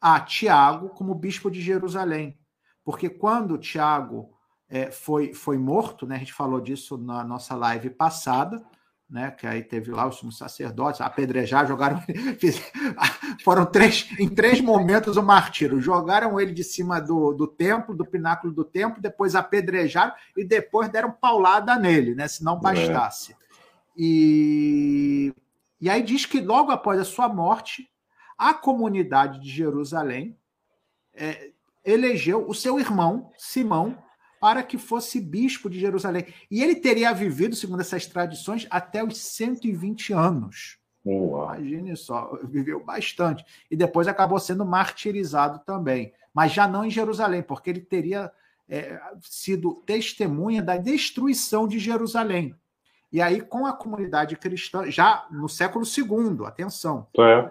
a Tiago como bispo de Jerusalém. Porque quando Tiago é, foi, foi morto, né? A gente falou disso na nossa live passada, né? Que aí teve lá os sumos sacerdotes, apedrejar, jogaram. foram três, em três momentos o martírio. Jogaram ele de cima do, do templo, do pináculo do templo, depois apedrejaram e depois deram paulada nele, né? Se não é. bastasse. É. E, e aí diz que logo após a sua morte, a comunidade de Jerusalém é, elegeu o seu irmão, Simão, para que fosse bispo de Jerusalém. E ele teria vivido, segundo essas tradições, até os 120 anos. Uau. Imagine só, viveu bastante. E depois acabou sendo martirizado também. Mas já não em Jerusalém, porque ele teria é, sido testemunha da destruição de Jerusalém. E aí, com a comunidade cristã, já no século II, atenção. É.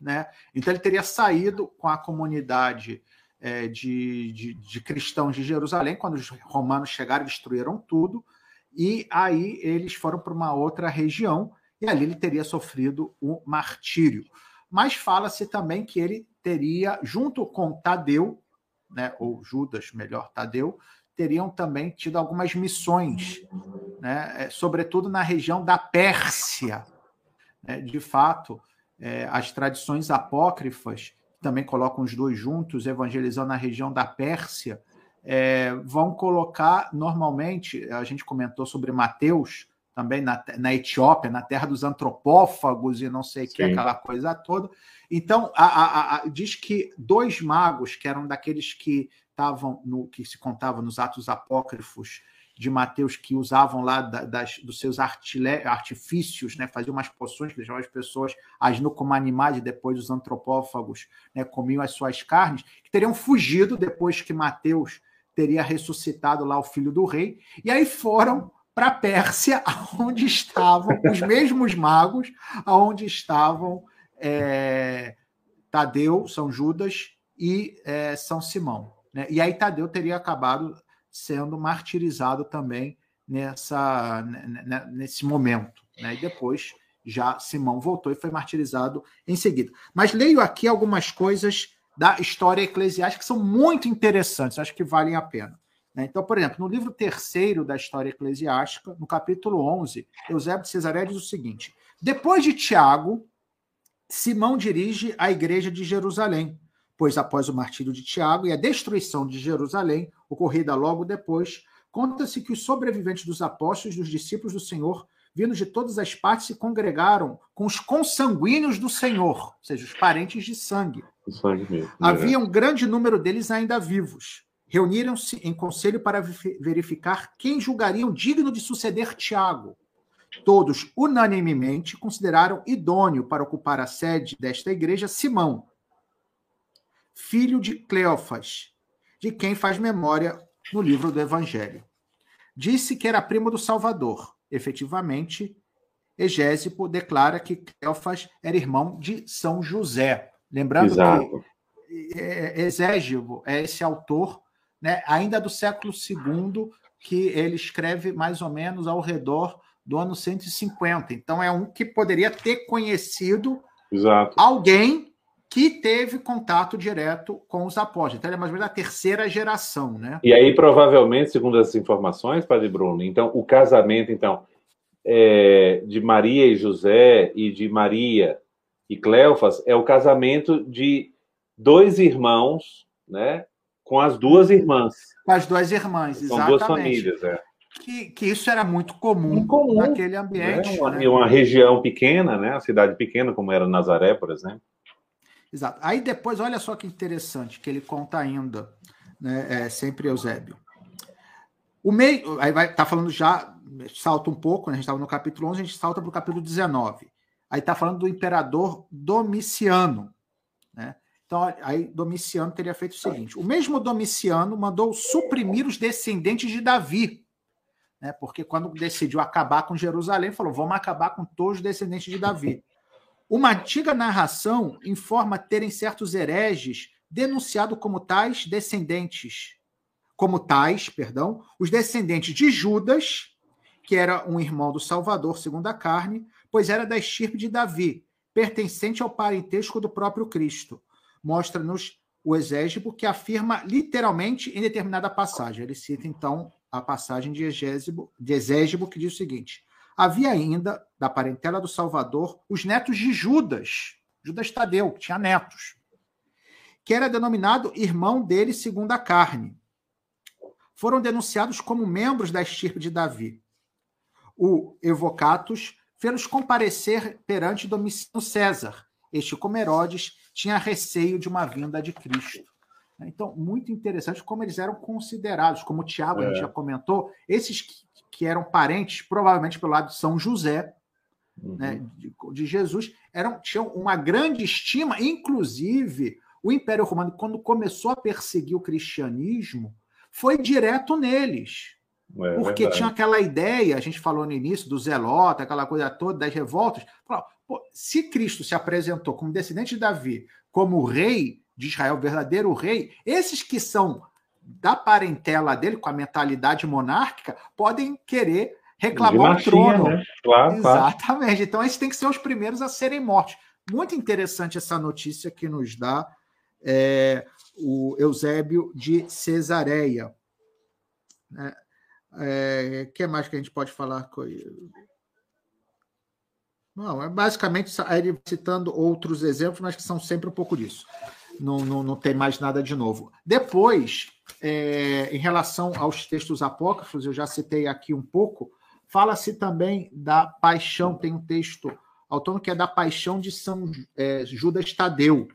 Né? Então, ele teria saído com a comunidade é, de, de, de, cristãos de Jerusalém, quando os romanos chegaram, destruíram tudo, e aí eles foram para uma outra região, e ali ele teria sofrido o martírio. Mas fala-se também que ele teria, junto com Tadeu, né, ou Judas, melhor, Tadeu, teriam também tido algumas missões, né, é, sobretudo na região da Pérsia. Né, de fato, é, as tradições apócrifas também colocam os dois juntos, evangelizando na região da Pérsia, é, vão colocar normalmente, a gente comentou sobre Mateus, também na, na Etiópia, na terra dos antropófagos e não sei o que, aquela coisa toda. Então, a, a, a, diz que dois magos, que eram daqueles que estavam no que se contava nos atos apócrifos de Mateus que usavam lá da, das, dos seus artifícios, né, faziam umas poções que deixavam as pessoas agindo como animais e depois os antropófagos né, comiam as suas carnes, que teriam fugido depois que Mateus teria ressuscitado lá o filho do rei, e aí foram para a Pérsia, onde estavam os mesmos magos, onde estavam é, Tadeu, São Judas e é, São Simão. Né? E aí Tadeu teria acabado sendo martirizado também nessa, nesse momento. Né? E depois já Simão voltou e foi martirizado em seguida. Mas leio aqui algumas coisas da história eclesiástica que são muito interessantes, acho que valem a pena. Né? Então, por exemplo, no livro terceiro da história eclesiástica, no capítulo 11, Eusébio de Cesaré diz o seguinte: Depois de Tiago, Simão dirige a igreja de Jerusalém, pois após o martírio de Tiago e a destruição de Jerusalém, ocorrida logo depois, conta-se que os sobreviventes dos apóstolos e dos discípulos do Senhor, vindos de todas as partes, se congregaram com os consanguíneos do Senhor, ou seja, os parentes de sangue. sangue né? Havia um grande número deles ainda vivos. Reuniram-se em conselho para verificar quem julgariam digno de suceder Tiago. Todos, unanimemente, consideraram idôneo para ocupar a sede desta igreja Simão, filho de Cleofas, de quem faz memória no livro do Evangelho. Disse que era primo do Salvador. Efetivamente, Egésipo declara que Cleofas era irmão de São José. Lembrando Exato. que é, Exégibo é esse autor, né, ainda do século II, que ele escreve mais ou menos ao redor do ano 150. Então, é um que poderia ter conhecido Exato. alguém que teve contato direto com os apóstolos. Então, ele é mais ou menos a terceira geração, né? E aí, provavelmente, segundo as informações, Padre Bruno, então, o casamento, então, é, de Maria e José e de Maria e Cleofas é o casamento de dois irmãos, né? Com as duas irmãs. Com as duas irmãs, exatamente. Com duas famílias, é. Que, que, isso era muito comum, muito comum naquele ambiente. Né? Uma, né? uma, região pequena, né? Uma cidade pequena, como era Nazaré, por exemplo. Exato. Aí depois, olha só que interessante, que ele conta ainda, né, é, sempre Eusébio. O meio, aí vai, tá falando já, salta um pouco, né, a gente estava no capítulo 11, a gente salta para o capítulo 19. Aí está falando do imperador Domiciano. Né? Então, aí Domiciano teria feito o seguinte: o mesmo Domiciano mandou suprimir os descendentes de Davi. Né? Porque quando decidiu acabar com Jerusalém, falou: vamos acabar com todos os descendentes de Davi. Uma antiga narração informa terem certos hereges denunciado como tais descendentes, como tais, perdão, os descendentes de Judas, que era um irmão do Salvador segundo a carne, pois era da estirpe de Davi, pertencente ao parentesco do próprio Cristo. Mostra-nos o exégibo que afirma literalmente em determinada passagem. Ele cita, então, a passagem de, Egésibo, de que diz o seguinte: Havia ainda, da parentela do Salvador, os netos de Judas, Judas Tadeu, que tinha netos, que era denominado irmão dele segundo a carne. Foram denunciados como membros da estirpe de Davi. O Evocatus fez-los comparecer perante Domiciano César. Este, como Herodes, tinha receio de uma vinda de Cristo. Então, muito interessante como eles eram considerados, como o Tiago é. já comentou, esses que, eram parentes, provavelmente pelo lado de São José, uhum. né, de, de, Jesus, eram, tinham uma grande estima, inclusive o Império Romano, quando começou a perseguir o cristianismo, foi direto neles. É, porque verdade. tinha aquela ideia, a gente falou no início, do zelota, aquela coisa toda, das revoltas. Se Cristo se apresentou como descendente de Davi, como rei de Israel, verdadeiro rei, esses que são da parentela dele, com a mentalidade monárquica, podem querer reclamar o trono. Né? Claro, Exatamente. Claro. Então, esses têm que ser os primeiros a serem mortos. Muito interessante essa notícia que nos dá é, o Eusébio de Cesareia. O né? é, que mais que a gente pode falar? Com não, é basicamente ele citando outros exemplos, mas que são sempre um pouco disso. Não, não, não tem mais nada de novo. Depois, é, em relação aos textos apócrifos, eu já citei aqui um pouco, fala-se também da paixão, tem um texto autônomo que é da paixão de São é, Judas Tadeu,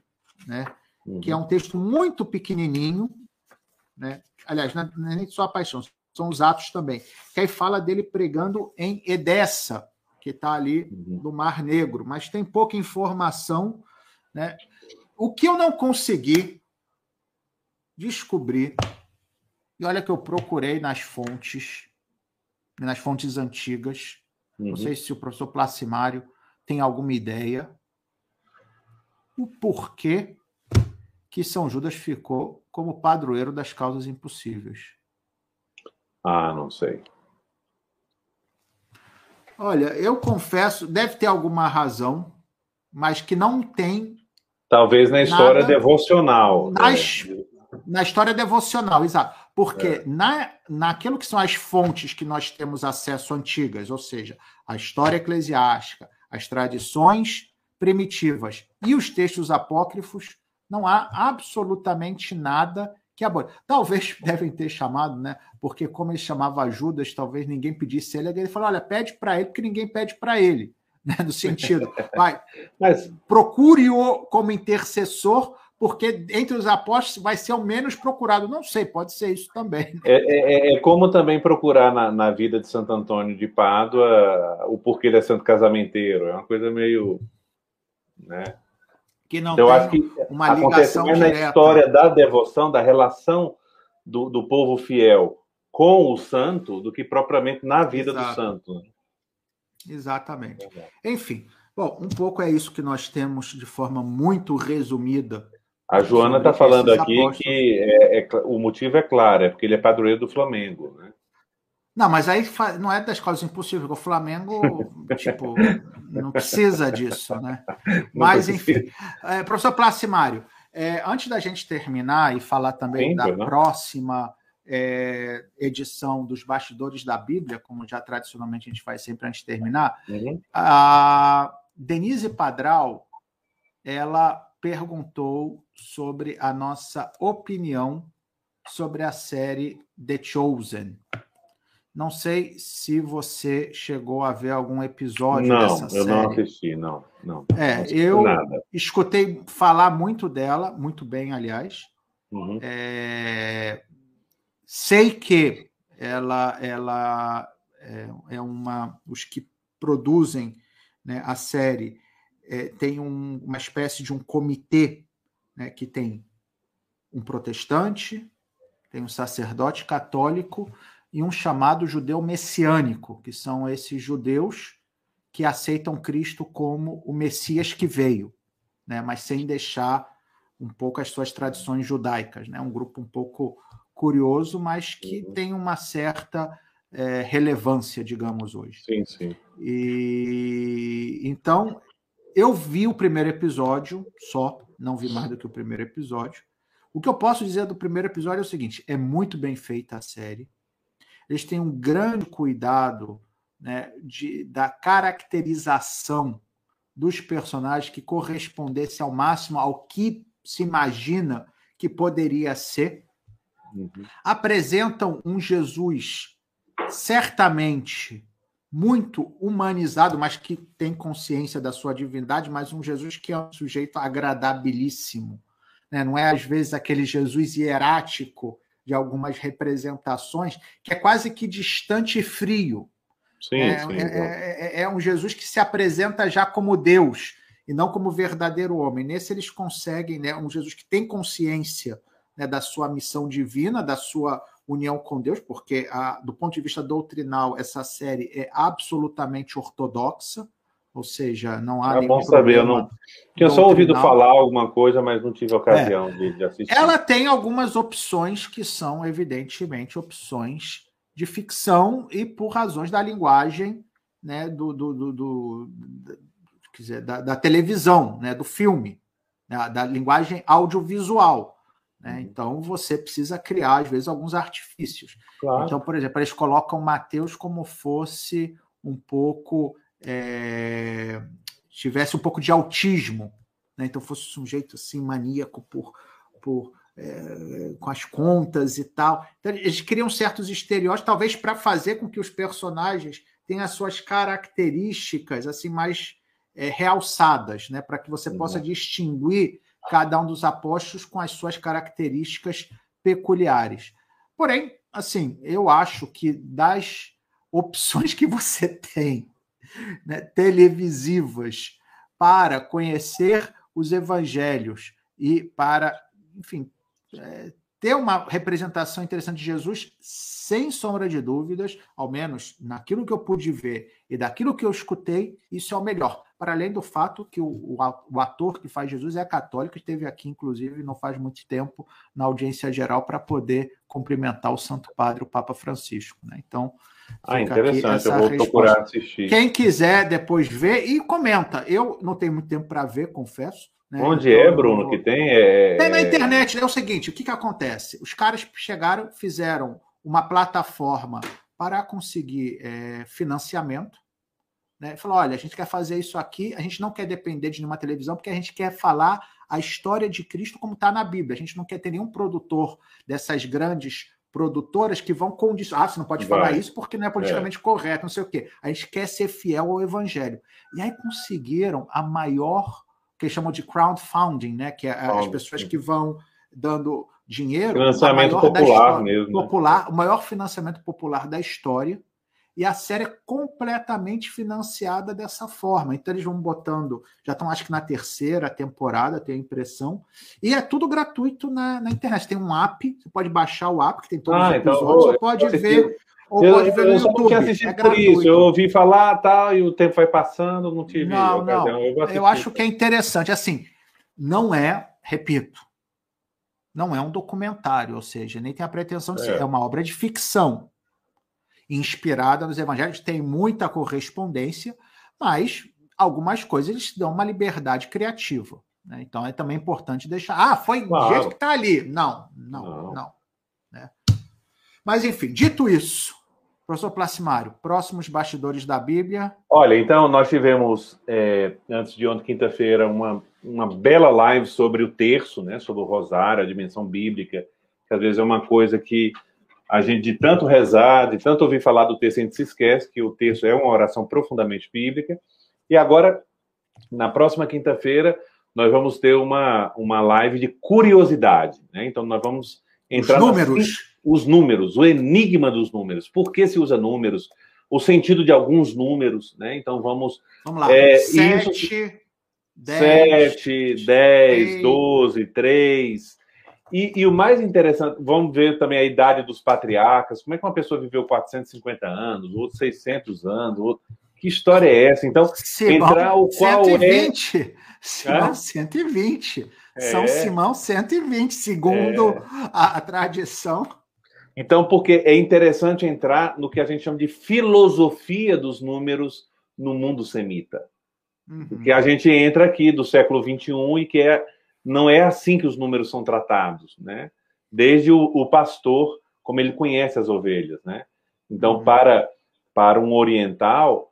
né? Uhum. que é um texto muito pequenininho, né? aliás, não é nem só a paixão, são os atos também, que aí fala dele pregando em Edessa, que está ali uhum. no Mar Negro, mas tem pouca informação. Né? O que eu não consegui descobrir, e olha que eu procurei nas fontes, nas fontes antigas, uhum. não sei se o professor Placimário tem alguma ideia, o porquê que São Judas ficou como padroeiro das causas impossíveis. Ah, não sei. Olha, eu confesso, deve ter alguma razão, mas que não tem. Talvez na história devocional. Na, né? na história devocional, exato. Porque é. na, naquilo que são as fontes que nós temos acesso antigas, ou seja, a história eclesiástica, as tradições primitivas e os textos apócrifos, não há absolutamente nada que aborde. Talvez devem ter chamado, né? Porque como ele chamava Judas, talvez ninguém pedisse ele. Ele falou: olha, pede para ele, porque ninguém pede para ele. Né? No sentido, vai, Mas... procure-o como intercessor, porque entre os apóstolos vai ser o menos procurado. Não sei, pode ser isso também. É, é, é, é como também procurar na, na, vida de Santo Antônio de Pádua o porquê ele é santo casamenteiro. É uma coisa meio. Né? que não então, tem que uma ligação mais direta. na história da devoção, da relação do, do povo fiel com o santo, do que propriamente na vida Exato. do santo. Exatamente. Enfim, bom, um pouco é isso que nós temos de forma muito resumida. A Joana está falando aqui que é, é, o motivo é claro, é porque ele é padroeiro do Flamengo. Né? Não, mas aí não é das coisas impossíveis, o Flamengo, tipo, não precisa disso, né? Mas, enfim. É, professor Placimário, é, antes da gente terminar e falar também da não? próxima é, edição dos Bastidores da Bíblia, como já tradicionalmente a gente faz sempre antes de terminar, uhum. a Denise Padral, ela perguntou sobre a nossa opinião sobre a série The Chosen. Não sei se você chegou a ver algum episódio não, dessa série. Não, eu não assisti, não. não é, não eu nada. escutei falar muito dela, muito bem, aliás. Uhum. É, sei que ela, ela é, é, uma. Os que produzem né, a série é, tem um, uma espécie de um comitê né, que tem um protestante, tem um sacerdote católico e um chamado judeu messiânico, que são esses judeus que aceitam Cristo como o Messias que veio, né? mas sem deixar um pouco as suas tradições judaicas. Né? Um grupo um pouco curioso, mas que uhum. tem uma certa é, relevância, digamos, hoje. Sim, sim. E então eu vi o primeiro episódio só, não vi mais do que o primeiro episódio. O que eu posso dizer do primeiro episódio é o seguinte: é muito bem feita a série. Eles têm um grande cuidado né, de, da caracterização dos personagens que correspondesse ao máximo ao que se imagina que poderia ser. Uhum. Apresentam um Jesus certamente muito humanizado, mas que tem consciência da sua divindade, mas um Jesus que é um sujeito agradabilíssimo. Né? Não é, às vezes, aquele Jesus hierático de algumas representações, que é quase que distante e frio. Sim, é, sim, é, é, é, um Jesus que se apresenta já como Deus e não como verdadeiro homem. Nesse eles conseguem, né, um Jesus que tem consciência né, da sua missão divina, da sua união com Deus, porque a, do ponto de vista doutrinal essa série é absolutamente ortodoxa, ou seja, não há. É bom saber, eu não tinha só ouvido falar alguma coisa, mas não tive ocasião é. de, de assistir. Ela tem algumas opções que são evidentemente opções de ficção e por razões da linguagem, né, do, do, do, do dizer, da, da, televisão, né, do filme, né, da linguagem audiovisual. Né? Uhum. Então você precisa criar, às vezes, alguns artifícios. Claro. Então, por exemplo, eles colocam Mateus como fosse um pouco. É, tivesse um pouco de autismo, né? então fosse um jeito assim maníaco por, por é, com as contas e tal. Então, eles criam certos estereótipos, talvez para fazer com que os personagens tenham as suas características assim mais é, realçadas, né? para que você possa distinguir cada um dos apóstolos com as suas características peculiares. Porém, assim, eu acho que das opções que você tem né, televisivas para conhecer os evangelhos e para, enfim, é, ter uma representação interessante de Jesus, sem sombra de dúvidas, ao menos naquilo que eu pude ver e daquilo que eu escutei, isso é o melhor. Para além do fato que o, o ator que faz Jesus é católico, esteve aqui, inclusive, não faz muito tempo, na audiência geral, para poder cumprimentar o Santo Padre, o Papa Francisco. Né? Então, ah, interessante, eu vou resposta. procurar assistir. Quem quiser depois ver e comenta. Eu não tenho muito tempo para ver, confesso. Né? Onde então, é, Bruno, que tem? É... Tem na internet. É o seguinte: o que, que acontece? Os caras chegaram, fizeram uma plataforma para conseguir é, financiamento. Né? Falou: olha, a gente quer fazer isso aqui, a gente não quer depender de nenhuma televisão, porque a gente quer falar a história de Cristo como está na Bíblia. A gente não quer ter nenhum produtor dessas grandes produtoras que vão condicionar. Ah, você não pode Vai. falar isso porque não é politicamente é. correto, não sei o quê. A gente quer ser fiel ao evangelho. E aí conseguiram a maior, que chamam de crowdfunding, né? Que é as pessoas que vão dando dinheiro. Financiamento popular história, mesmo. Né? Popular, o maior financiamento popular da história e a série é completamente financiada dessa forma. Então eles vão botando, já estão acho que na terceira temporada, tenho a impressão, e é tudo gratuito na, na internet. Tem um app, você pode baixar o app que tem todos ah, os então episódios, então, você pode ver. Ou eu, pode ver no eu YouTube. é por isso. Eu ouvi falar tal e o tempo vai passando, não tive não, Não. Eu, eu acho que é interessante. Assim, não é, repito, não é um documentário, ou seja, nem tem a pretensão de é. ser. É uma obra de ficção inspirada nos evangelhos, tem muita correspondência, mas algumas coisas eles dão uma liberdade criativa. Né? Então é também importante deixar. Ah, foi claro. jeito que está ali. Não, não, não. não né? Mas, enfim, dito isso, professor Placimário, próximos bastidores da Bíblia. Olha, então nós tivemos, é, antes de ontem, quinta-feira, uma, uma bela live sobre o terço, né, sobre o rosário, a dimensão bíblica, que às vezes é uma coisa que a gente, de tanto rezar, de tanto ouvir falar do texto, a gente se esquece que o texto é uma oração profundamente bíblica. E agora, na próxima quinta-feira, nós vamos ter uma, uma live de curiosidade. Né? Então, nós vamos entrar. Os números. Nas, os números, o enigma dos números. Por que se usa números? O sentido de alguns números. Né? Então, vamos. Vamos lá. É, sete, isso, dez, sete, dez, doze, três. E, e, o mais interessante, vamos ver também a idade dos patriarcas, como é que uma pessoa viveu 450 anos, outro 600 anos, outro... que história é essa? Então, Simão, entrar o qual 120. é... Simão, é? 120. É. São Simão, 120, segundo é. a, a tradição. Então, porque é interessante entrar no que a gente chama de filosofia dos números no mundo semita. Uhum. Que a gente entra aqui do século XXI e que é não é assim que os números são tratados, né? Desde o, o pastor, como ele conhece as ovelhas, né? Então, uhum. para, para um oriental,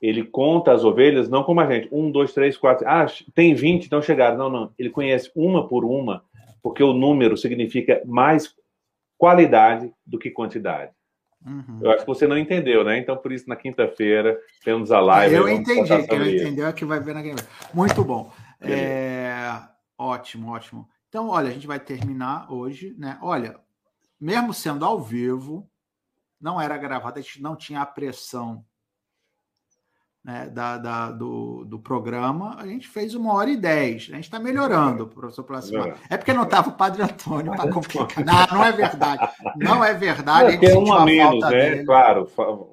ele conta as ovelhas não como a gente, um, dois, três, quatro, ah, tem 20, então chegaram. Não, não. Ele conhece uma por uma, porque o número significa mais qualidade do que quantidade. Uhum. Eu acho que você não entendeu, né? Então, por isso, na quinta-feira, temos a live. Eu entendi, quem não entendeu é que vai ver na game. Muito bom. É... Ótimo, ótimo. Então, olha, a gente vai terminar hoje, né? Olha, mesmo sendo ao vivo, não era gravado, a gente não tinha a pressão né, da, da, do, do programa, a gente fez uma hora e dez. A gente está melhorando, professor Plácido. É porque não estava o Padre Antônio para complicar. Não, não é verdade. Não é verdade. É, um a menos, né? Dele. Claro,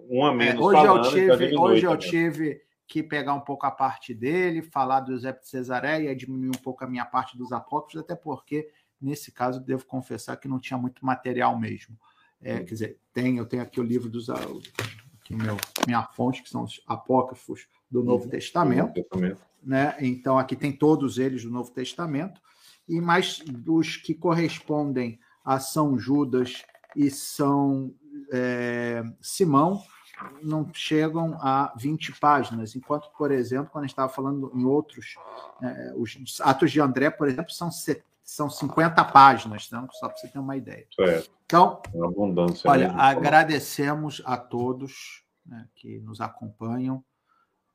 um a é, menos. É, hoje falando, eu tive, hoje eu tive que pegar um pouco a parte dele, falar do Zé de Cesareia e diminuir um pouco a minha parte dos apóstolos, até porque, nesse caso, devo confessar que não tinha muito material mesmo. É, quer dizer, tem, eu tenho aqui o livro dos aqui meu, minha fonte, que são os apócrifos do Novo uhum. Testamento. Testamento. Né? Então, aqui tem todos eles do Novo Testamento, e mais dos que correspondem a São Judas e São é, Simão, não chegam a 20 páginas, enquanto, por exemplo, quando a gente estava falando em outros, é, os Atos de André, por exemplo, são, são 50 páginas, então, só para você ter uma ideia. Certo. Então, olha, agradecemos a todos né, que nos acompanham.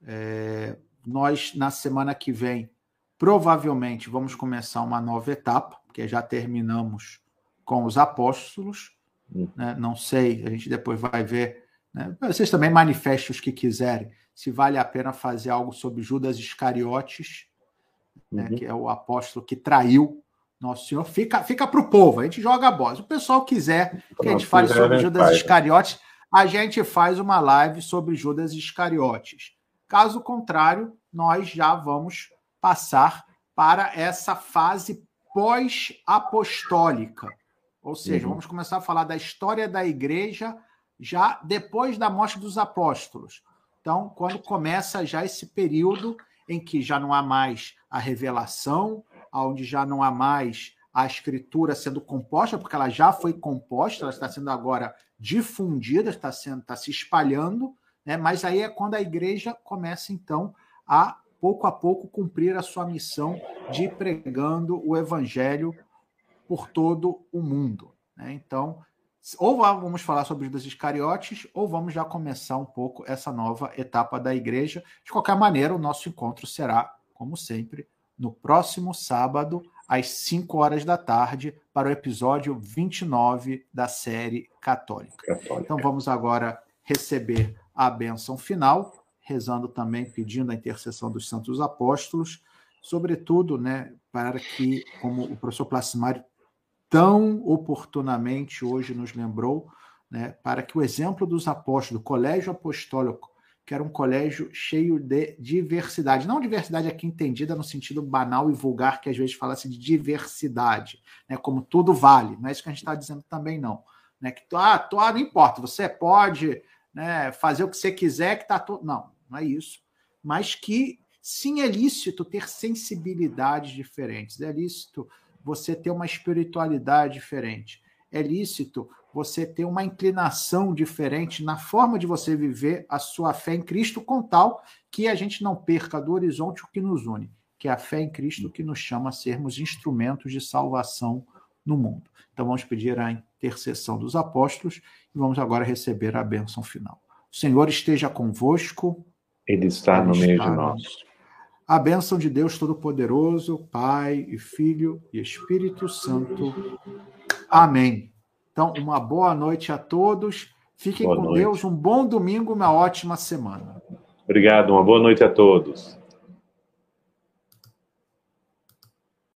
É, nós, na semana que vem, provavelmente vamos começar uma nova etapa, porque já terminamos com os apóstolos. Hum. Né, não sei, a gente depois vai ver. Né, vocês também manifestem os que quiserem, se vale a pena fazer algo sobre Judas Iscariotes, né, uhum. que é o apóstolo que traiu nosso Senhor, fica, fica para o povo, a gente joga a bola. Se o pessoal quiser que a gente fale sobre Judas Iscariotes, a gente faz uma live sobre Judas Iscariotes. Caso contrário, nós já vamos passar para essa fase pós-apostólica. Ou seja, uhum. vamos começar a falar da história da igreja já depois da morte dos apóstolos. Então, quando começa já esse período em que já não há mais a revelação, onde já não há mais a escritura sendo composta, porque ela já foi composta, ela está sendo agora difundida, está, sendo, está se espalhando, né? mas aí é quando a igreja começa, então, a pouco a pouco cumprir a sua missão de ir pregando o evangelho por todo o mundo. Né? Então, ou vamos falar sobre Judas Iscariotes, ou vamos já começar um pouco essa nova etapa da igreja. De qualquer maneira, o nosso encontro será, como sempre, no próximo sábado, às 5 horas da tarde, para o episódio 29 da série Católica. Católica. Então vamos agora receber a bênção final, rezando também, pedindo a intercessão dos santos apóstolos, sobretudo, né, para que, como o professor Placimário tão oportunamente hoje nos lembrou, né, para que o exemplo dos apóstolos, do colégio apostólico, que era um colégio cheio de diversidade. Não diversidade aqui entendida no sentido banal e vulgar, que às vezes fala-se de diversidade, né? como tudo vale. Não é isso que a gente está dizendo também, não. Né? Que ah, tô, ah, não importa, você pode né, fazer o que você quiser, que está tudo. Não, não é isso. Mas que sim é lícito ter sensibilidades diferentes, é lícito você ter uma espiritualidade diferente, é lícito você ter uma inclinação diferente na forma de você viver a sua fé em Cristo, com tal que a gente não perca do horizonte o que nos une, que é a fé em Cristo que nos chama a sermos instrumentos de salvação no mundo. Então vamos pedir a intercessão dos apóstolos e vamos agora receber a bênção final. O Senhor esteja convosco. Ele está no meio de nós. A bênção de Deus Todo-Poderoso, Pai e Filho e Espírito Santo. Amém. Então, uma boa noite a todos. Fiquem boa com noite. Deus. Um bom domingo, uma ótima semana. Obrigado. Uma boa noite a todos.